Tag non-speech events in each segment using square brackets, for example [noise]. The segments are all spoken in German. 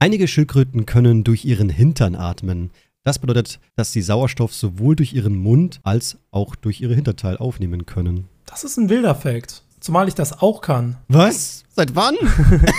Einige Schildkröten können durch ihren Hintern atmen. Das bedeutet, dass sie Sauerstoff sowohl durch ihren Mund als auch durch ihre Hinterteil aufnehmen können. Das ist ein wilder Fact. Zumal ich das auch kann. Was? Seit wann?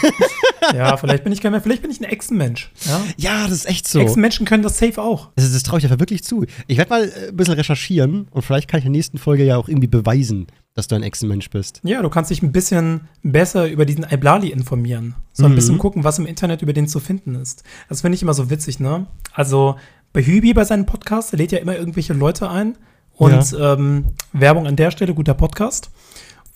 [laughs] ja, vielleicht bin ich kein mehr, vielleicht bin ich ein Echsenmensch. Ja, ja das ist echt so. Echsenmenschen können das safe auch. Das, das traue ich einfach wirklich zu. Ich werde mal äh, ein bisschen recherchieren und vielleicht kann ich in der nächsten Folge ja auch irgendwie beweisen, dass du ein Echsenmensch bist. Ja, du kannst dich ein bisschen besser über diesen Iblali informieren. So ein mhm. bisschen gucken, was im Internet über den zu finden ist. Das finde ich immer so witzig, ne? Also bei Hübi bei seinem Podcast, lädt ja immer irgendwelche Leute ein. Und ja. ähm, Werbung an der Stelle, guter Podcast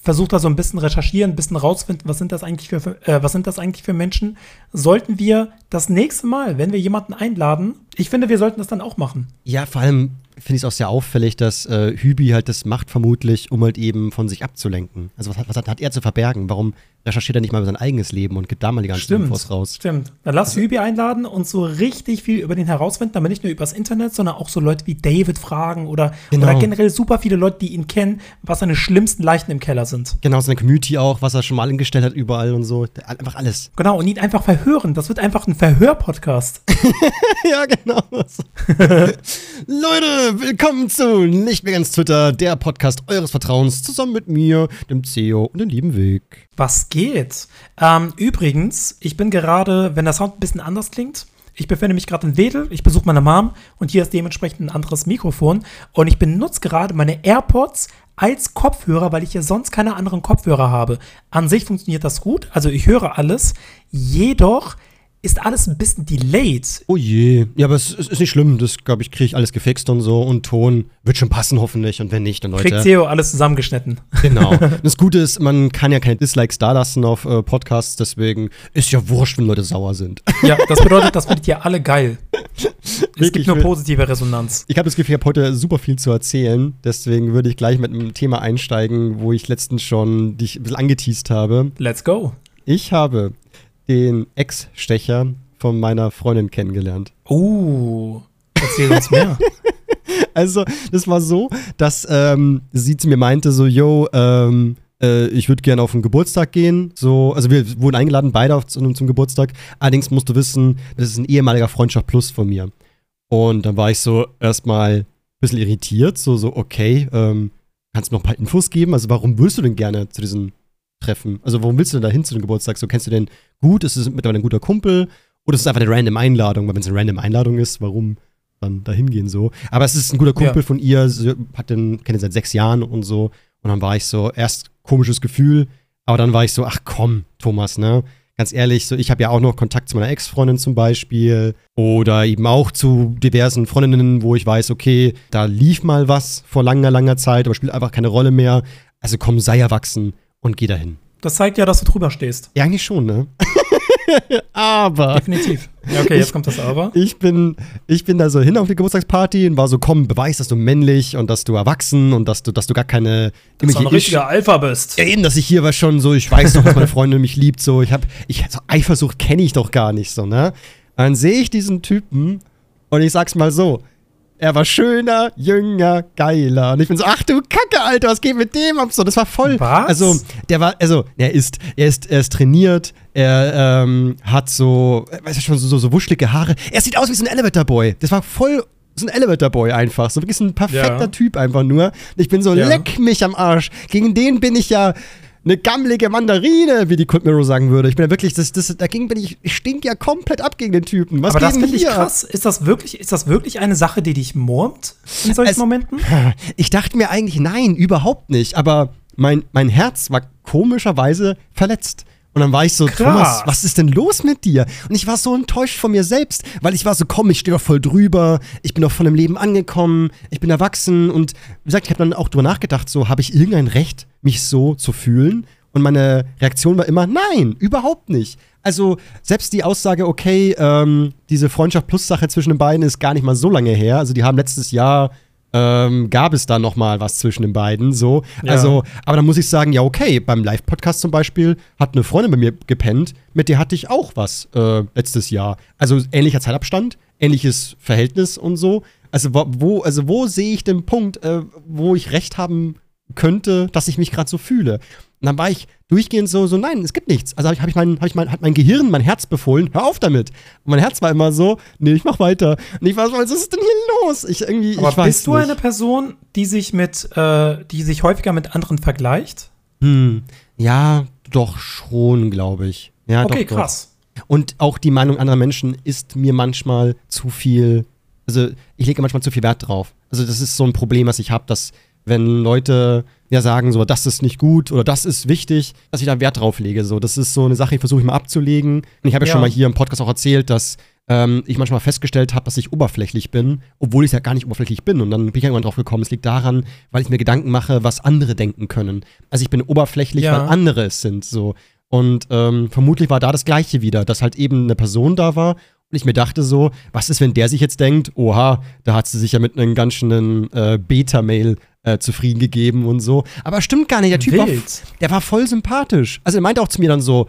versucht da so ein bisschen recherchieren, ein bisschen rausfinden, was sind das eigentlich für, äh, was sind das eigentlich für Menschen. Sollten wir das nächste Mal, wenn wir jemanden einladen, ich finde, wir sollten das dann auch machen. Ja, vor allem finde ich es auch sehr auffällig, dass äh, Hübi halt das macht vermutlich, um halt eben von sich abzulenken. Also was, was hat, hat, er zu verbergen? Warum recherchiert er nicht mal über sein eigenes Leben und gibt da mal die ganzen stimmt, Infos raus? Stimmt. Dann lass also, Hübi einladen und so richtig viel über den herausfinden, aber nicht nur übers Internet, sondern auch so Leute wie David fragen oder, genau. oder generell super viele Leute, die ihn kennen, was seine schlimmsten Leichen im Keller sind. Genau, seine Community auch, was er schon mal eingestellt hat überall und so. Einfach alles. Genau, und ihn einfach verhören. Das wird einfach ein Verhör-Podcast. [laughs] ja, genau. [laughs] [laughs] Leute, willkommen zu Nicht mehr ganz Twitter, der Podcast eures Vertrauens, zusammen mit mir, dem CEO und dem lieben Weg. Was geht? Ähm, übrigens, ich bin gerade, wenn der Sound ein bisschen anders klingt, ich befinde mich gerade in Wedel, ich besuche meine Mom und hier ist dementsprechend ein anderes Mikrofon und ich benutze gerade meine AirPods als Kopfhörer, weil ich hier sonst keine anderen Kopfhörer habe. An sich funktioniert das gut, also ich höre alles, jedoch ist alles ein bisschen delayed. Oh je. Ja, aber es, es ist nicht schlimm. Das, glaube ich, kriege ich alles gefixt und so. Und Ton wird schon passen, hoffentlich. Und wenn nicht, dann Leute. Kriegt Theo alles zusammengeschnitten. Genau. [laughs] das Gute ist, man kann ja keine Dislikes da lassen auf äh, Podcasts. Deswegen ist ja wurscht, wenn Leute sauer sind. [laughs] Ja, das bedeutet, das findet ihr alle geil. [laughs] es gibt nur positive Resonanz. Ich habe das Gefühl, ich habe heute super viel zu erzählen. Deswegen würde ich gleich mit einem Thema einsteigen, wo ich letztens schon dich ein bisschen angeteased habe. Let's go. Ich habe den Ex-Stecher von meiner Freundin kennengelernt. Oh, erzähl uns [laughs] mehr. also, das war so, dass ähm, sie zu mir meinte, so, yo, ähm, äh, ich würde gerne auf den Geburtstag gehen. So, also wir wurden eingeladen, beide auf, zum, zum Geburtstag. Allerdings musst du wissen, das ist ein ehemaliger Freundschaft Plus von mir. Und dann war ich so erstmal ein bisschen irritiert, so, so, okay, ähm, kannst du noch ein paar Infos geben? Also, warum willst du denn gerne zu diesem Treffen? Also, warum willst du denn da hin zu dem Geburtstag? So, kennst du den gut? Ist es mittlerweile ein guter Kumpel? Oder ist es einfach eine random Einladung? Weil wenn es eine random Einladung ist, warum dann da hingehen so? Aber es ist ein guter Kumpel ja. von ihr, hat den, kenne seit sechs Jahren und so. Und dann war ich so, erst komisches Gefühl, aber dann war ich so, ach komm, Thomas, ne? Ganz ehrlich, so ich habe ja auch noch Kontakt zu meiner Ex-Freundin zum Beispiel oder eben auch zu diversen Freundinnen, wo ich weiß, okay, da lief mal was vor langer, langer Zeit, aber spielt einfach keine Rolle mehr. Also komm, sei erwachsen und geh dahin. Das zeigt ja, dass du drüber stehst. Ja, eigentlich schon, ne? [laughs] aber. Definitiv. Ja, okay, jetzt kommt das Aber. [laughs] Ich bin, ich bin da so hin auf die Geburtstagsparty und war so, komm, beweis, dass du männlich und dass du erwachsen und dass du, dass du gar keine. Dass du ein richtiger Alpha bist. Ja, eben, dass ich hier war schon so, ich weiß doch, dass meine Freundin mich liebt, so, ich hab, ich, so Eifersucht kenne ich doch gar nicht, so, ne? Dann sehe ich diesen Typen und ich sag's mal so, er war schöner, jünger, geiler. Und ich bin so, ach du Kacke, Alter, was geht mit dem ab? So, das war voll. Was? Also, der war, also, er ist, er ist, er ist trainiert, er ähm, hat so, weißt du schon, so, so, so wuschelige Haare. Er sieht aus wie so ein Elevator Boy. Das war voll so ein Elevator Boy einfach. So wirklich ein perfekter ja. Typ einfach nur. Ich bin so, ja. leck mich am Arsch. Gegen den bin ich ja eine gammelige Mandarine, wie die Kult Mirror sagen würde. Ich bin ja wirklich, das, das, dagegen bin ich, ich stink ja komplett ab gegen den Typen. Was Aber das finde ich krass. Ist das, wirklich, ist das wirklich eine Sache, die dich murmt in solchen es, Momenten? [laughs] Ich dachte mir eigentlich, nein, überhaupt nicht. Aber mein, mein Herz war komischerweise verletzt. Und dann war ich so, Krass. Thomas, was ist denn los mit dir? Und ich war so enttäuscht von mir selbst, weil ich war so, komm, ich stehe doch voll drüber, ich bin doch von dem Leben angekommen, ich bin erwachsen und wie gesagt, ich habe dann auch drüber nachgedacht, so, habe ich irgendein Recht, mich so zu fühlen? Und meine Reaktion war immer, nein, überhaupt nicht. Also selbst die Aussage, okay, ähm, diese Freundschaft plus Sache zwischen den beiden ist gar nicht mal so lange her. Also die haben letztes Jahr ähm, gab es da noch mal was zwischen den beiden. So, ja. also, aber dann muss ich sagen, ja okay, beim Live-Podcast zum Beispiel hat eine Freundin bei mir gepennt, mit der hatte ich auch was äh, letztes Jahr. Also ähnlicher Zeitabstand, ähnliches Verhältnis und so. Also wo, also wo sehe ich den Punkt, äh, wo ich Recht haben könnte, dass ich mich gerade so fühle. Und dann war ich durchgehend so, so nein, es gibt nichts. Also habe ich, hab ich, mein, hab ich mein, hat mein Gehirn, mein Herz befohlen, hör auf damit. Und mein Herz war immer so, nee, ich mach weiter. Und ich war so, was ist denn hier los? Ich irgendwie, Aber ich weiß bist du nicht. eine Person, die sich mit, äh, die sich häufiger mit anderen vergleicht? Hm, ja, doch schon, glaube ich. Ja, okay, doch, doch. krass. Und auch die Meinung anderer Menschen ist mir manchmal zu viel, also ich lege manchmal zu viel Wert drauf. Also das ist so ein Problem, was ich habe, dass wenn Leute ja sagen, so, das ist nicht gut oder das ist wichtig, dass ich da Wert drauf lege. So, das ist so eine Sache, die versuche ich mal abzulegen. Und ich habe ja. Ja. schon mal hier im Podcast auch erzählt, dass ähm, ich manchmal festgestellt habe, dass ich oberflächlich bin, obwohl ich ja gar nicht oberflächlich bin. Und dann bin ich irgendwann drauf gekommen, es liegt daran, weil ich mir Gedanken mache, was andere denken können. Also ich bin oberflächlich, Ja. weil andere es sind. So. Und ähm, vermutlich war da das Gleiche wieder, dass halt eben eine Person da war und ich mir dachte so, was ist, wenn der sich jetzt denkt, oha, da hat sie sich ja mit einem ganz schönen äh, Beta-Mail äh, zufrieden gegeben und so. Aber stimmt gar nicht, der Typ war, der war voll sympathisch. Also er meinte auch zu mir dann so,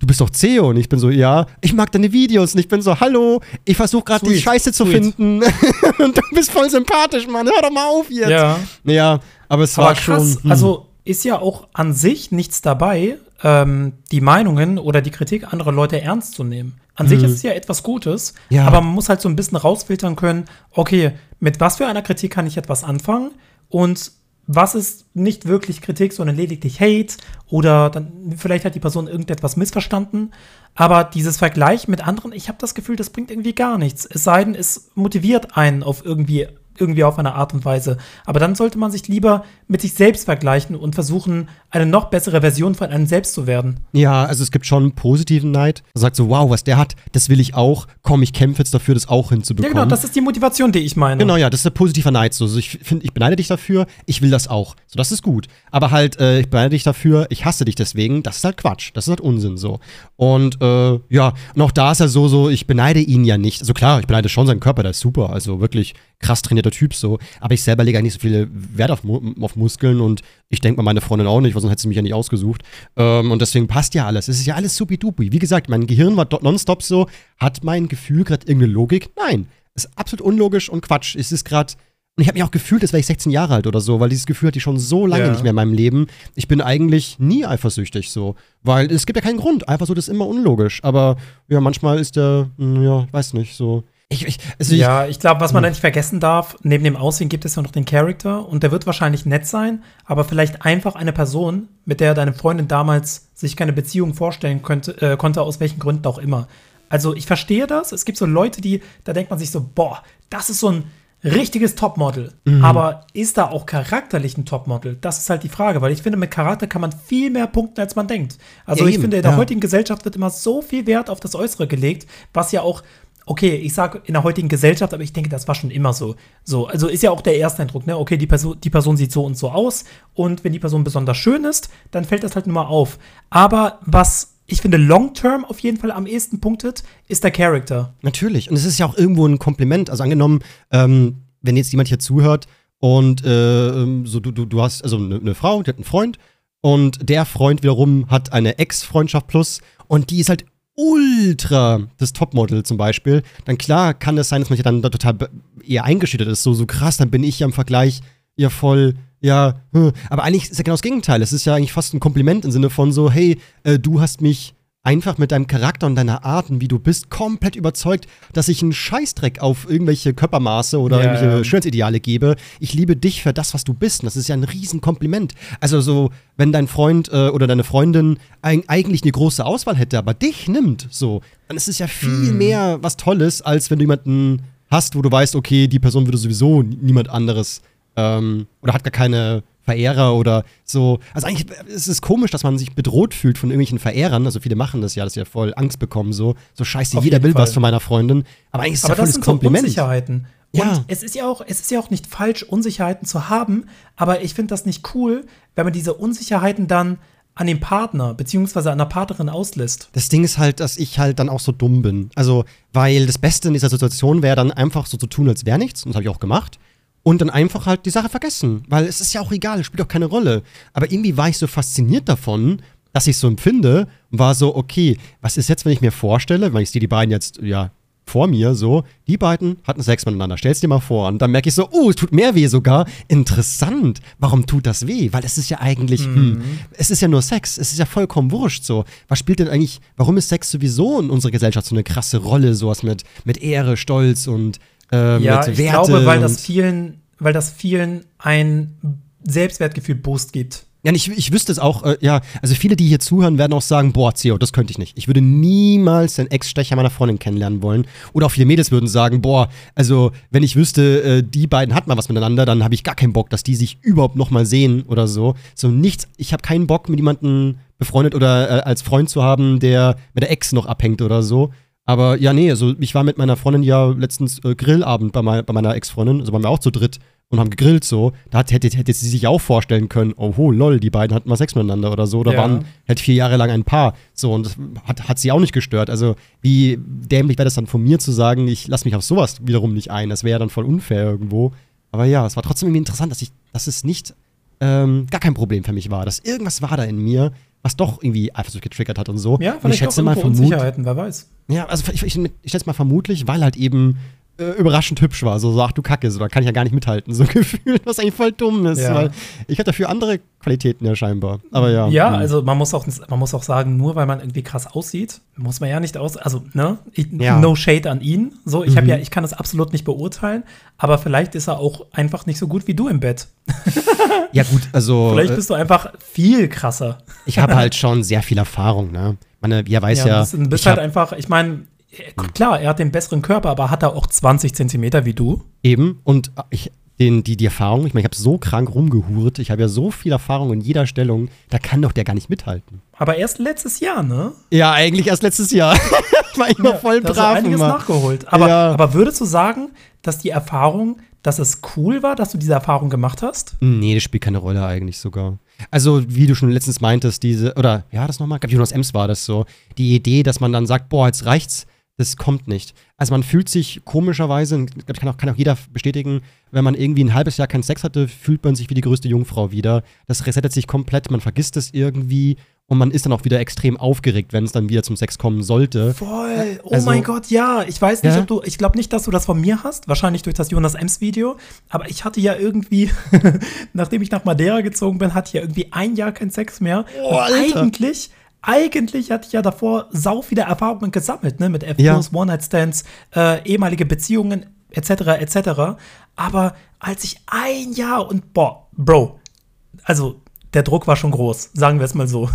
du bist doch CEO und ich bin so, ja, ich mag deine Videos und ich bin so, hallo, ich versuche gerade die Scheiße zu sweet. finden [laughs] und du bist voll sympathisch, Mann, hör doch mal auf jetzt. Ja. Ja, aber es Aber war krass, schon. hm. also ist ja auch an sich nichts dabei, ähm, die Meinungen oder die Kritik anderer Leute ernst zu nehmen. An sich Mhm. ist es ja etwas Gutes, Ja. aber man muss halt so ein bisschen rausfiltern können, okay, mit was für einer Kritik kann ich etwas anfangen und was ist nicht wirklich Kritik, sondern lediglich Hate oder dann vielleicht hat die Person irgendetwas missverstanden. Aber dieses Vergleich mit anderen, ich habe das Gefühl, das bringt irgendwie gar nichts. Es sei denn, es motiviert einen auf irgendwie, irgendwie auf eine Art und Weise. Aber dann sollte man sich lieber mit sich selbst vergleichen und versuchen, eine noch bessere Version von einem selbst zu werden. Ja, also es gibt schon einen positiven Neid. Man sagt so, wow, was der hat, das will ich auch. Komm, ich kämpfe jetzt dafür, das auch Ja, hinzubekommen. genau, das ist die Motivation, die ich meine. Genau, ja, das ist ein positiver Neid. So, Also ich finde, ich beneide dich dafür, ich will das auch. So, das ist gut. Aber halt, äh, ich beneide dich dafür, ich hasse dich deswegen, das ist halt Quatsch. Das ist halt Unsinn so. Und äh, ja, auch da ist er so, so, ich beneide ihn ja nicht. Also klar, ich beneide schon seinen Körper, der ist super. Also wirklich krass trainierter Typ so. Aber ich selber lege eigentlich nicht so viel Wert auf, auf Muskeln und ich denke mal meine Freundin auch nicht, weil sonst hätte sie mich ja nicht ausgesucht. Ähm, und deswegen passt ja alles. Es ist ja alles supidupi. Wie gesagt, mein Gehirn war nonstop so, hat mein Gefühl gerade irgendeine Logik? Nein. Ist absolut unlogisch und Quatsch. Es ist gerade. Und ich habe mich auch gefühlt, als wäre ich 16 Jahre alt oder so, weil dieses Gefühl hatte ich schon so lange Ja. nicht mehr in meinem Leben. Ich bin eigentlich nie eifersüchtig so. Weil es gibt ja keinen Grund. Eifersucht ist immer unlogisch. Aber ja, manchmal ist der, hm, ja, weiß nicht, so. Ich, ich, also Ja, ich glaube, was man da nicht vergessen darf, neben dem Aussehen gibt es ja noch den Charakter und der wird wahrscheinlich nett sein, aber vielleicht einfach eine Person, mit der deine Freundin damals sich keine Beziehung vorstellen könnte, äh, konnte, aus welchen Gründen auch immer. Also ich verstehe das. Es gibt so Leute, die, da denkt man sich so, boah, das ist so ein richtiges Topmodel. Mhm. Aber ist da auch charakterlich ein Topmodel? Das ist halt die Frage, weil ich finde, mit Charakter kann man viel mehr punkten, als man denkt. Also ich Eben, finde, in der ja. heutigen Gesellschaft wird immer so viel Wert auf das Äußere gelegt, was ja auch Okay, ich sage in der heutigen Gesellschaft, aber ich denke, das war schon immer so. So, also ist ja auch der erste Eindruck, ne? Okay, die Person, die Person sieht so und so aus und wenn die Person besonders schön ist, dann fällt das halt nur mal auf. Aber was ich finde long term auf jeden Fall am ehesten punktet, ist der Charakter. Natürlich. Und es ist ja auch irgendwo ein Kompliment. Also angenommen, ähm, wenn jetzt jemand hier zuhört und äh, ähm, so du, du, du hast also eine ne Frau, die hat einen Freund und der Freund wiederum hat eine Ex-Freundschaft plus und die ist halt ultra das Topmodel zum Beispiel, dann klar kann es sein, dass man sich dann da total eher eingeschüchtert ist. So, so krass, dann bin ich ja im Vergleich ja voll, ja, hm. aber eigentlich ist ja genau das Gegenteil. Es ist ja eigentlich fast ein Kompliment im Sinne von so, hey, äh, du hast mich einfach mit deinem Charakter und deiner Art und wie du bist komplett überzeugt, dass ich einen Scheißdreck auf irgendwelche Körpermaße oder Ja, irgendwelche ja. Schönheitsideale gebe. Ich liebe dich für das, was du bist. Und das ist ja ein Riesenkompliment. Also so, wenn dein Freund äh, oder deine Freundin eig eigentlich eine große Auswahl hätte, aber dich nimmt, so, dann ist es ja viel Hm. mehr was Tolles, als wenn du jemanden hast, wo du weißt, okay, die Person würde sowieso niemand anderes ähm, oder hat gar keine Verehrer oder so. Also eigentlich ist es komisch, dass man sich bedroht fühlt von irgendwelchen Verehrern. Also viele machen das ja, dass sie ja voll Angst bekommen, so. So scheiße, Auf jeder will was Fall. von meiner Freundin. Aber eigentlich ist es ja voll das das sind so Kompliment. Unsicherheiten. Und Ja. es ist ja auch, es ist ja auch nicht falsch, Unsicherheiten zu haben, aber ich finde das nicht cool, wenn man diese Unsicherheiten dann an den Partner beziehungsweise an der Partnerin auslässt. Das Ding ist halt, dass ich halt dann auch so dumm bin. Also, weil das Beste in dieser Situation wäre dann einfach so zu tun, als wäre nichts. Und das habe ich auch gemacht. Und dann einfach halt die Sache vergessen. Weil es ist ja auch egal, es spielt auch keine Rolle. Aber irgendwie war ich so fasziniert davon, dass ich so empfinde, und war so, okay, was ist jetzt, wenn ich mir vorstelle, weil ich sehe die beiden jetzt, ja, vor mir so, die beiden hatten Sex miteinander. Stell's dir mal vor. Und dann merke ich so, oh, es tut mehr weh sogar. Interessant. Warum tut das weh? Weil es ist ja eigentlich, Mhm. hm, es ist ja nur Sex. Es ist ja vollkommen wurscht so. Was spielt denn eigentlich, warum ist Sex sowieso in unserer Gesellschaft so eine krasse Rolle? Sowas mit, mit Ehre, Stolz und äh, Ja, mit ich Werte. glaube, weil das vielen, weil das vielen ein Selbstwertgefühl-Boost gibt. Ja, ich, ich wüsste es auch, äh, ja, also viele, die hier zuhören, werden auch sagen, boah, Theo, das könnte ich nicht. Ich würde niemals den Ex-Stecher meiner Freundin kennenlernen wollen. Oder auch viele Mädels würden sagen, boah, also wenn ich wüsste, äh, die beiden hatten mal was miteinander, dann habe ich gar keinen Bock, dass die sich überhaupt noch mal sehen oder so. So nichts, ich habe keinen Bock, mit jemandem befreundet oder äh, als Freund zu haben, der mit der Ex noch abhängt oder so. Aber ja, nee, also ich war mit meiner Freundin ja letztens äh, Grillabend bei, mei- bei meiner Ex-Freundin, also waren wir auch zu dritt und haben gegrillt so. Da hat, hätte, hätte sie sich auch vorstellen können, oh ho, lol, die beiden hatten mal Sex miteinander oder so. Oder Ja. waren halt vier Jahre lang ein Paar. So, und das hat, hat sie auch nicht gestört. Also, wie dämlich wäre das dann von mir zu sagen, ich lasse mich auf sowas wiederum nicht ein. Das wäre ja dann voll unfair irgendwo. Aber ja, es war trotzdem irgendwie interessant, dass ich, dass es nicht ähm, gar kein Problem für mich war. Dass irgendwas war da in mir, was doch irgendwie Eifersucht getriggert hat und so. Ja, und ich vielleicht schätze mal Unsicherheiten, wer weiß. ja, also ich, ich, ich schätze mal vermutlich, weil halt eben äh, überraschend hübsch war. So, so, ach du Kacke, so, da kann ich ja gar nicht mithalten, so [laughs] gefühlt, was eigentlich voll dumm ist. Ja. Weil ich hatte dafür andere Qualitäten ja scheinbar. Aber ja. Ja, hm. also man muss auch, man muss auch sagen, nur weil man irgendwie krass aussieht, muss man ja nicht aus, also ne, ich, Ja. no shade an ihn. So, ich habe Mhm. ja, ich kann das absolut nicht beurteilen, aber vielleicht ist er auch einfach nicht so gut wie du im Bett. [laughs] Ja, gut, also Vielleicht äh, bist du einfach viel krasser. ich habe [laughs] halt schon sehr viel Erfahrung, ne? Meine, ihr weiß ja, du bist halt einfach, ich meine, klar, er hat den besseren Körper, aber hat er auch 20 Zentimeter wie du? eben und äh, ich, den, die, die Erfahrung, ich meine, ich habe so krank rumgehurt, ich habe ja so viel Erfahrung in jeder Stellung, da kann doch der gar nicht mithalten. Aber erst letztes Jahr, ne? Ja, eigentlich erst letztes Jahr. [laughs] ich war immer voll da hast du brav einiges immer. nachgeholt. Aber, Ja. aber würdest du sagen, dass die Erfahrung, dass es cool war, dass du diese Erfahrung gemacht hast? Nee, das spielt keine Rolle eigentlich sogar. Also, wie du schon letztens meintest, diese, oder, ja, das nochmal, ich glaube, Jonas Ems war das so, die Idee, dass man dann sagt, boah, jetzt reicht's, das kommt nicht. Also, man fühlt sich komischerweise, und ich kann auch, kann auch jeder bestätigen, wenn man irgendwie ein halbes Jahr keinen Sex hatte, fühlt man sich wie die größte Jungfrau wieder. Das resettet sich komplett, man vergisst es irgendwie und man ist dann auch wieder extrem aufgeregt, wenn es dann wieder zum Sex kommen sollte. Voll. Oh Also- mein Gott, ja. Ich weiß nicht, Ja? ob du, ich glaube nicht, dass du das von mir hast. Wahrscheinlich durch das Jonas Ems Video. Aber ich hatte ja irgendwie, [laughs] nachdem ich nach Madeira gezogen bin, hatte ich ja irgendwie ein Jahr keinen Sex mehr. Oh, Alter. eigentlich, eigentlich hatte ich ja davor sau viele Erfahrungen gesammelt, ne? Mit Ja. FPOs, One-Night-Stands, äh, ehemalige Beziehungen, etc., etc. Aber als ich ein Jahr und, boah, Bro, also der Druck war schon groß, sagen wir es mal so.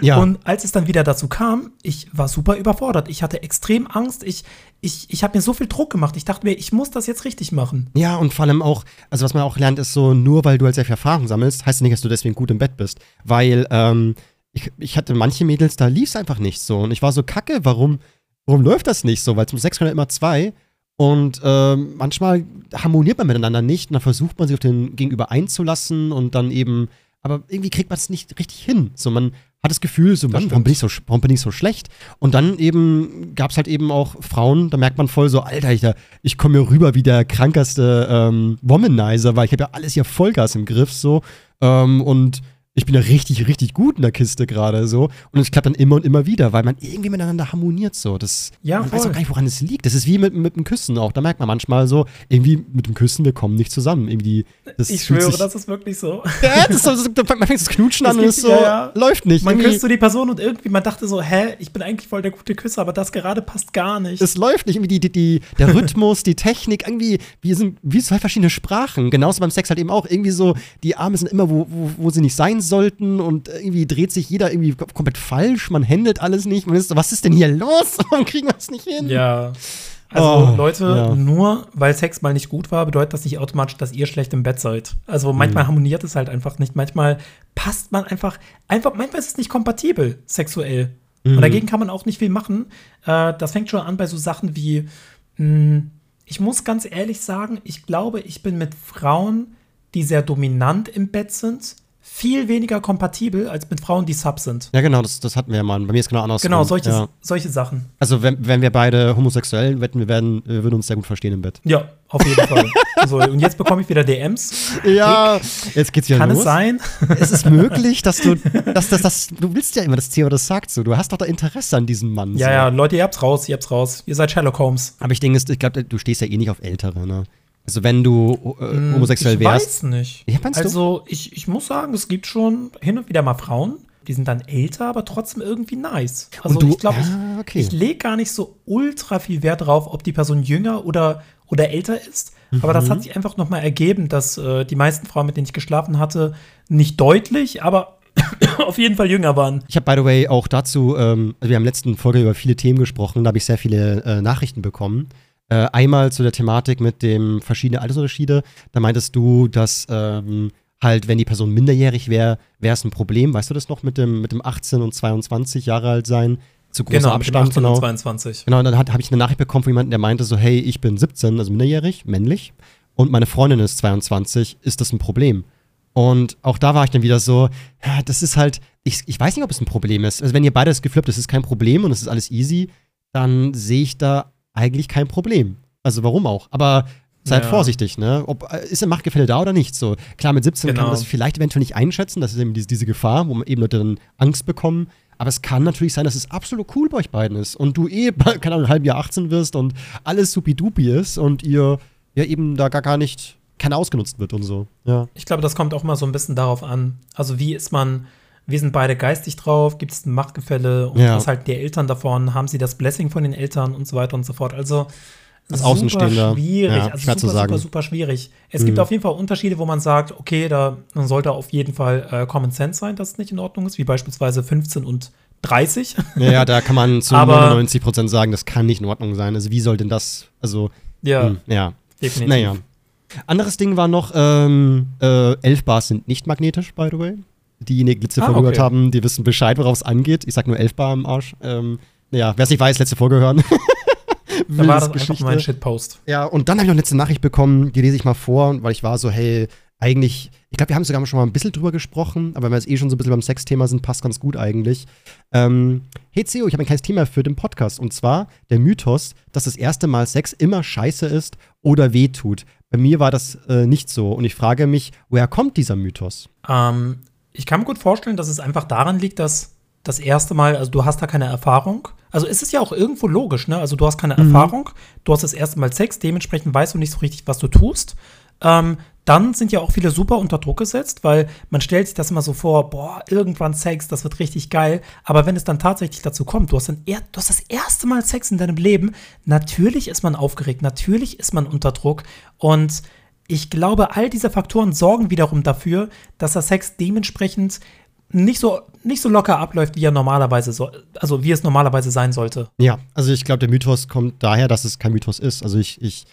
Ja. Und als es dann wieder dazu kam, ich war super überfordert. Ich hatte extrem Angst. Ich, ich, ich habe mir so viel Druck gemacht. Ich dachte mir, ich muss das jetzt richtig machen. Ja, und vor allem auch, also was man auch lernt, ist so, nur weil du halt sehr viel Erfahrung sammelst, heißt das nicht, dass du deswegen gut im Bett bist. Weil, ähm, ich, ich hatte manche Mädels, da lief es einfach nicht so. Und ich war so, kacke, warum, warum läuft das nicht so? Weil zum Sex können ja immer zwei. Und ähm, manchmal harmoniert man miteinander nicht und dann versucht man sich auf den Gegenüber einzulassen und dann eben, aber irgendwie kriegt man es nicht richtig hin. So, man hat das Gefühl, so, Mann, warum bin, ich so, warum bin ich so schlecht? Und dann eben gab es halt eben auch Frauen, da merkt man voll so, Alter, ich, ich komme mir rüber wie der krankeste ähm, Womanizer, weil ich habe ja alles hier Vollgas im Griff so. Ähm, und ich bin ja richtig, richtig gut in der Kiste gerade so. Und es klappt dann immer und immer wieder, weil man irgendwie miteinander harmoniert so. Das, Ja, man weiß voll. auch gar nicht, woran es liegt. Das ist wie mit, mit dem Küssen auch. Da merkt man manchmal so, irgendwie mit dem Küssen, wir kommen nicht zusammen. Irgendwie, das Ich schwöre, sich, das ist wirklich so. ja, das ist so, man fängt das Knutschen Es an und es so, ja, ja. läuft nicht. Man Irgendwie- küsst so die Person und irgendwie, man dachte so, hä, ich bin eigentlich voll der gute Küsser, aber das gerade passt gar nicht. es läuft nicht. Irgendwie die, die, die, der Rhythmus, die Technik, irgendwie, wir sind wie zwei verschiedene Sprachen. Genauso beim Sex halt eben auch. Irgendwie so, die Arme sind immer, wo, wo, wo sie nicht sein sollten und irgendwie dreht sich jeder irgendwie komplett falsch. Man handelt alles nicht. Man ist so, was ist denn hier los? [laughs] Warum kriegen wir es nicht hin? ja. Also, Oh, Leute, ja. nur weil Sex mal nicht gut war, bedeutet das nicht automatisch, dass ihr schlecht im Bett seid. Also, Mhm. manchmal harmoniert es halt einfach nicht. Manchmal passt man einfach, einfach, manchmal ist es nicht kompatibel sexuell. Mhm. Und dagegen kann man auch nicht viel machen. Äh, das fängt schon an bei so Sachen wie, mh, ich muss ganz ehrlich sagen, ich glaube, ich bin mit Frauen, die sehr dominant im Bett sind, viel weniger kompatibel als mit Frauen, die Sub sind. Ja, genau, das, das hatten wir ja mal. Bei mir ist genau anders. Genau, solche, ja. solche Sachen. Also, wenn, wenn wir beide homosexuell wetten, wir werden, wir würden uns sehr gut verstehen im Bett. Ja, auf jeden Fall. [laughs] So, und jetzt bekomme ich wieder DMs. Ja, jetzt geht's ja Kann los. es sein? Es ist möglich, dass du, [laughs] dass, dass, dass, du willst ja immer, dass Theo das sagt so. Du hast doch da Interesse an diesem Mann. Ja, so. ja, Leute, ihr habt's raus, ihr habt's raus. Ihr seid Sherlock Holmes. Aber ich denke, ich glaube, du stehst ja eh nicht auf Ältere, ne? Also, wenn du äh, Hm, homosexuell ich wärst. weiß nicht. Ja, also, ich, ich muss sagen, es gibt schon hin und wieder mal Frauen, die sind dann älter, aber trotzdem irgendwie nice. Also, du- ich glaube, ja, okay. ich, ich lege gar nicht so ultra viel Wert drauf, ob die Person jünger oder, oder älter ist. Aber Mhm. das hat sich einfach nochmal ergeben, dass äh, die meisten Frauen, mit denen ich geschlafen hatte, nicht deutlich, aber [coughs] auf jeden Fall jünger waren. Ich habe, by the way, auch dazu, ähm, also wir haben in der letzten Folge über viele Themen gesprochen, da habe ich sehr viele äh, Nachrichten bekommen. Äh, einmal zu der Thematik mit dem verschiedenen Altersunterschiede. Da meintest du, dass ähm, halt, wenn die Person minderjährig wäre, wäre es ein Problem. Weißt du das noch mit dem, mit dem 18 und 22 Jahre alt sein? Zu großer Genau, mit dem Abstand, 18 genau. und 22. Genau, und dann habe ich eine Nachricht bekommen von jemandem, der meinte so, hey, ich bin 17, also minderjährig, männlich, und meine Freundin ist 22, ist das ein Problem? Und auch da war ich dann wieder so, das ist halt, ich, ich weiß nicht, ob es ein Problem ist. Also wenn ihr beide das Gefühl habt, das ist kein Problem und es ist alles easy, dann sehe ich da eigentlich kein Problem. Also warum auch? Aber seid Ja. vorsichtig, ne? Ob, äh, ist ein Machtgefälle da oder nicht? So, klar, mit 17 kann Genau. man das vielleicht eventuell nicht einschätzen, das ist eben diese, diese Gefahr, wo man eben Leute dann Angst bekommen. Aber es kann natürlich sein, dass es absolut cool bei euch beiden ist und du eh, [laughs] keine Ahnung, ein halbes Jahr 18 wirst und alles supidupi ist und ihr ja eben da gar, gar nicht, keiner ausgenutzt wird und so. Ja. Ich glaube, das kommt auch mal so ein bisschen darauf an. Also, wie ist man, wie sind beide geistig drauf? Gibt es ein Machtgefälle? Und Ja. was halt die Eltern davon? Haben sie das Blessing von den Eltern und so weiter und so fort? Also, Als super Außenstehender, schwierig. ja, also, super, super, super schwierig. Es gibt Mhm. auf jeden Fall Unterschiede, wo man sagt, okay, da sollte auf jeden Fall äh, Common Sense sein, dass es nicht in Ordnung ist, wie beispielsweise 15 und 30. [laughs] Ja, ja, da kann man zu Aber- 99 Prozent sagen, das kann nicht in Ordnung sein. Also wie soll denn das, also, ja, hm, ja. definitiv. Naja. Anderes Ding war noch, ähm, äh, Elfbars sind nicht magnetisch, by the way. Diejenigen, die letzte Ah, Folge okay. gehört haben, die wissen Bescheid, worauf es angeht. Ich sag nur Elfbar im Arsch. Ähm, naja, wer es nicht weiß, letzte Folge hören. [laughs] Da war das Wildes einfach mein Shitpost. Ja, und dann habe ich noch eine letzte Nachricht bekommen, die lese ich mal vor, weil ich war so, hey, eigentlich, ich glaube, wir haben sogar schon mal ein bisschen drüber gesprochen, aber wenn wir jetzt eh schon so ein bisschen beim Sexthema sind, passt ganz gut eigentlich. Ähm, hey Theo, ich habe ein kleines Thema für den Podcast und zwar der Mythos, dass das erste Mal Sex immer scheiße ist oder wehtut. Bei mir war das äh, nicht so und ich frage mich, woher kommt dieser Mythos? Ähm, ich kann mir gut vorstellen, dass es einfach daran liegt, dass das erste Mal, also du hast da keine Erfahrung. Also es ist ja auch irgendwo logisch, ne? Also du hast keine Erfahrung, du hast das erste Mal Sex, dementsprechend weißt du nicht so richtig, was du tust. Ähm, dann sind ja auch viele super unter Druck gesetzt, weil man stellt sich das immer so vor, boah, irgendwann Sex, das wird richtig geil. Aber wenn es dann tatsächlich dazu kommt, du hast, dann er, du hast das erste Mal Sex in deinem Leben, natürlich ist man aufgeregt, natürlich ist man unter Druck. Und ich glaube, all diese Faktoren sorgen wiederum dafür, dass der Sex dementsprechend nicht so, nicht so locker abläuft, wie er normalerweise so, also wie es normalerweise sein sollte. Ja, also ich glaube, der Mythos kommt daher, dass es kein Mythos ist. Also ich, ich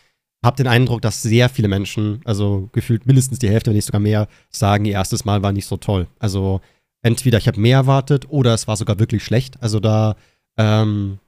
habe den Eindruck, dass sehr viele Menschen, also gefühlt mindestens die Hälfte, wenn nicht sogar mehr, sagen, ihr erstes Mal war nicht so toll. Also entweder ich habe mehr erwartet oder es war sogar wirklich schlecht. Also da, ähm,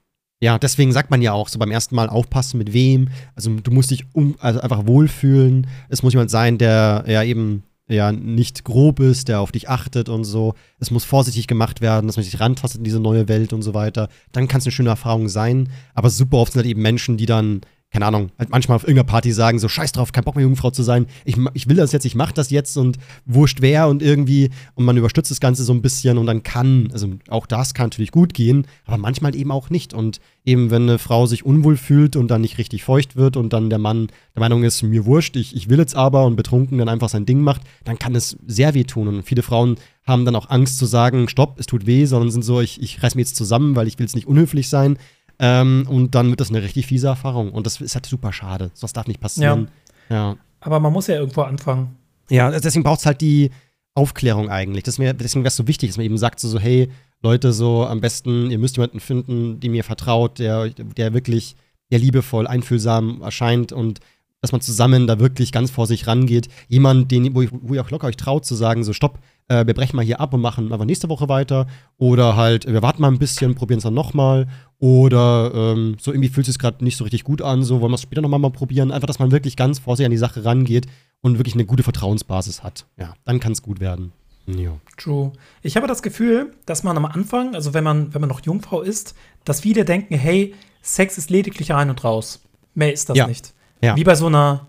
ja, deswegen sagt man ja auch so beim ersten Mal aufpassen mit wem. Also du musst dich um, also einfach wohlfühlen. Es muss jemand sein, der ja eben ja nicht grob ist, der auf dich achtet und so. Es muss vorsichtig gemacht werden, dass man sich rantastet in diese neue Welt und so weiter. Dann kann es eine schöne Erfahrung sein. Aber super oft sind halt eben Menschen, die dann, keine Ahnung, halt manchmal auf irgendeiner Party sagen, so scheiß drauf, kein Bock mehr Jungfrau zu sein. Ich, ich will das jetzt, ich mach das jetzt und wurscht wer und irgendwie und man überstützt das Ganze so ein bisschen und dann kann, also auch das kann natürlich gut gehen, aber manchmal eben auch nicht. Und eben, wenn eine Frau sich unwohl fühlt und dann nicht richtig feucht wird und dann der Mann der Meinung ist, mir wurscht, ich, ich will jetzt aber und betrunken dann einfach sein Ding macht, dann kann es sehr weh tun. Und viele Frauen haben dann auch Angst zu sagen, stopp, es tut weh, sondern sind so, ich, ich reiß mir jetzt zusammen, weil ich will jetzt nicht unhöflich sein. Ähm, und dann wird das eine richtig fiese Erfahrung. Und das ist halt super schade. Das darf nicht passieren. Ja. Aber man muss ja irgendwo anfangen. Ja, deswegen braucht es halt die Aufklärung eigentlich. Das wär, deswegen wäre es so wichtig, dass man eben sagt, so, so, hey, Leute, so am besten, ihr müsst jemanden finden, dem ihr vertraut, der, der wirklich ja, liebevoll, einfühlsam erscheint und dass man zusammen da wirklich ganz vor sich rangeht. Jemand, den, wo, ich, wo ihr auch locker euch traut, zu sagen, so stopp, äh, wir brechen mal hier ab und machen einfach nächste Woche weiter. Oder halt, wir warten mal ein bisschen, probieren es dann nochmal. Oder ähm, so irgendwie fühlt es sich gerade nicht so richtig gut an, so wollen wir es später nochmal mal probieren. Einfach, dass man wirklich ganz vor sich an die Sache rangeht und wirklich eine gute Vertrauensbasis hat. Ja, dann kann es gut werden. Ja. True. Ich habe das Gefühl, dass man am Anfang, also wenn man, wenn man noch Jungfrau ist, dass viele denken, hey, Sex ist lediglich rein und raus. Mehr ist das Ja. nicht. Ja. Wie bei so einer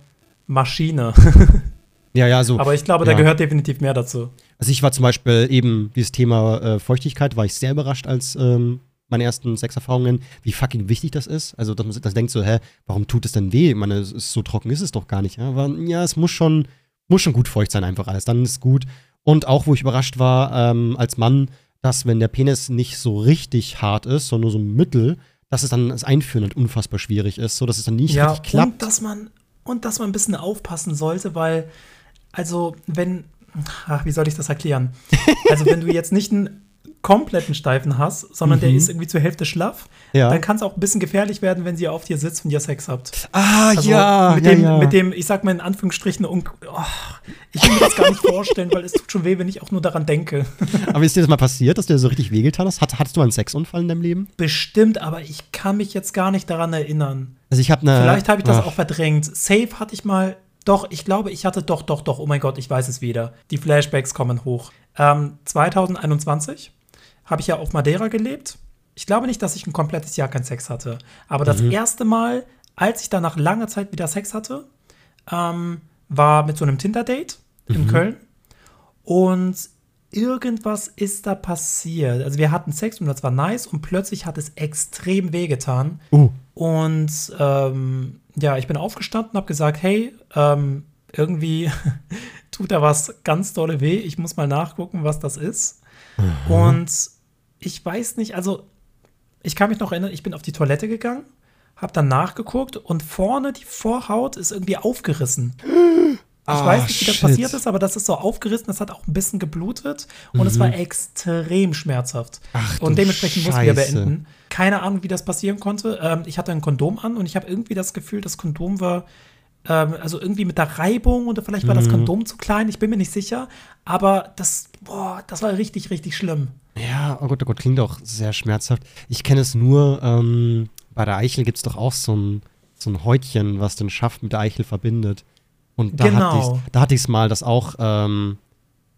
Maschine. [laughs] Ja, ja, so. Aber ich glaube, da Ja. gehört definitiv mehr dazu. Also ich war zum Beispiel eben dieses Thema äh, Feuchtigkeit, war ich sehr überrascht als ähm, meine ersten Sexerfahrungen, wie fucking wichtig das ist. Also dass man sich- das denkt so, hä, warum tut es denn weh? Ich meine, es ist so trocken ist es doch gar nicht. Ja? Aber ja, es muss schon, muss schon gut feucht sein einfach alles. Dann ist es gut. Und auch, wo ich überrascht war, ähm, als Mann, dass wenn der Penis nicht so richtig hart ist, sondern nur so mittel, dass es dann das Einführen halt unfassbar schwierig ist, so dass es dann nicht ja, richtig klappt. und dass man und dass man ein bisschen aufpassen sollte, weil also wenn ach, wie soll ich das erklären? Also wenn du jetzt nicht einen kompletten Steifen hast, sondern der Mhm. ist irgendwie zur Hälfte schlaff, Ja. dann kann es auch ein bisschen gefährlich werden, wenn sie auf dir sitzt und ihr Sex habt. ah, Also ja, mit ja, dem, ja. mit dem, ich sag mal in Anführungsstrichen, un oh, ich will mir das gar nicht vorstellen, weil es tut schon weh, wenn ich auch nur daran denke. Aber ist dir das mal passiert, dass du dir so richtig wehgetan hast? Hat, hattest du einen Sexunfall in deinem Leben? Bestimmt, aber ich kann mich jetzt gar nicht daran erinnern. Also ich habe eine. Vielleicht habe ich das Ach, auch verdrängt. Safe hatte ich mal. Doch, ich glaube, ich hatte doch, doch, doch. Oh mein Gott, ich weiß es wieder. Die Flashbacks kommen hoch. Ähm, 2021 habe ich ja auf Madeira gelebt. Ich glaube nicht, dass ich ein komplettes Jahr keinen Sex hatte. Aber das erste Mal, als ich dann nach langer Zeit wieder Sex hatte, ähm, war mit so einem Tinder-Date in Köln. Und irgendwas ist da passiert. Also wir hatten Sex und das war nice und plötzlich hat es extrem wehgetan. Uh, Und ähm, ja, ich bin aufgestanden und habe gesagt, hey, ähm, irgendwie [laughs] tut da was ganz dolle weh. Ich muss mal nachgucken, was das ist. Und ich weiß nicht, also ich kann mich noch erinnern, ich bin auf die Toilette gegangen, habe dann nachgeguckt und vorne die Vorhaut ist irgendwie aufgerissen. Ich Ah, weiß nicht, wie das shit. passiert ist, aber das ist so aufgerissen, das hat auch ein bisschen geblutet und es war extrem schmerzhaft. Mhm. Ach und dementsprechend mussten wir Scheiße. beenden. Keine Ahnung, wie das passieren konnte. Ähm, ich hatte ein Kondom an und ich habe irgendwie das Gefühl, das Kondom war ähm, also irgendwie mit der Reibung oder vielleicht war Mhm. das Kondom zu klein, ich bin mir nicht sicher. Aber das, boah, das war richtig, richtig schlimm. ja, oh Gott, oh Gott, klingt auch sehr schmerzhaft. Ich kenne es nur, ähm, bei der Eichel gibt es doch auch so ein, so ein Häutchen, was den Schaft mit der Eichel verbindet. Und da Genau. hatte ich's, da hatte ich es mal, das auch ähm,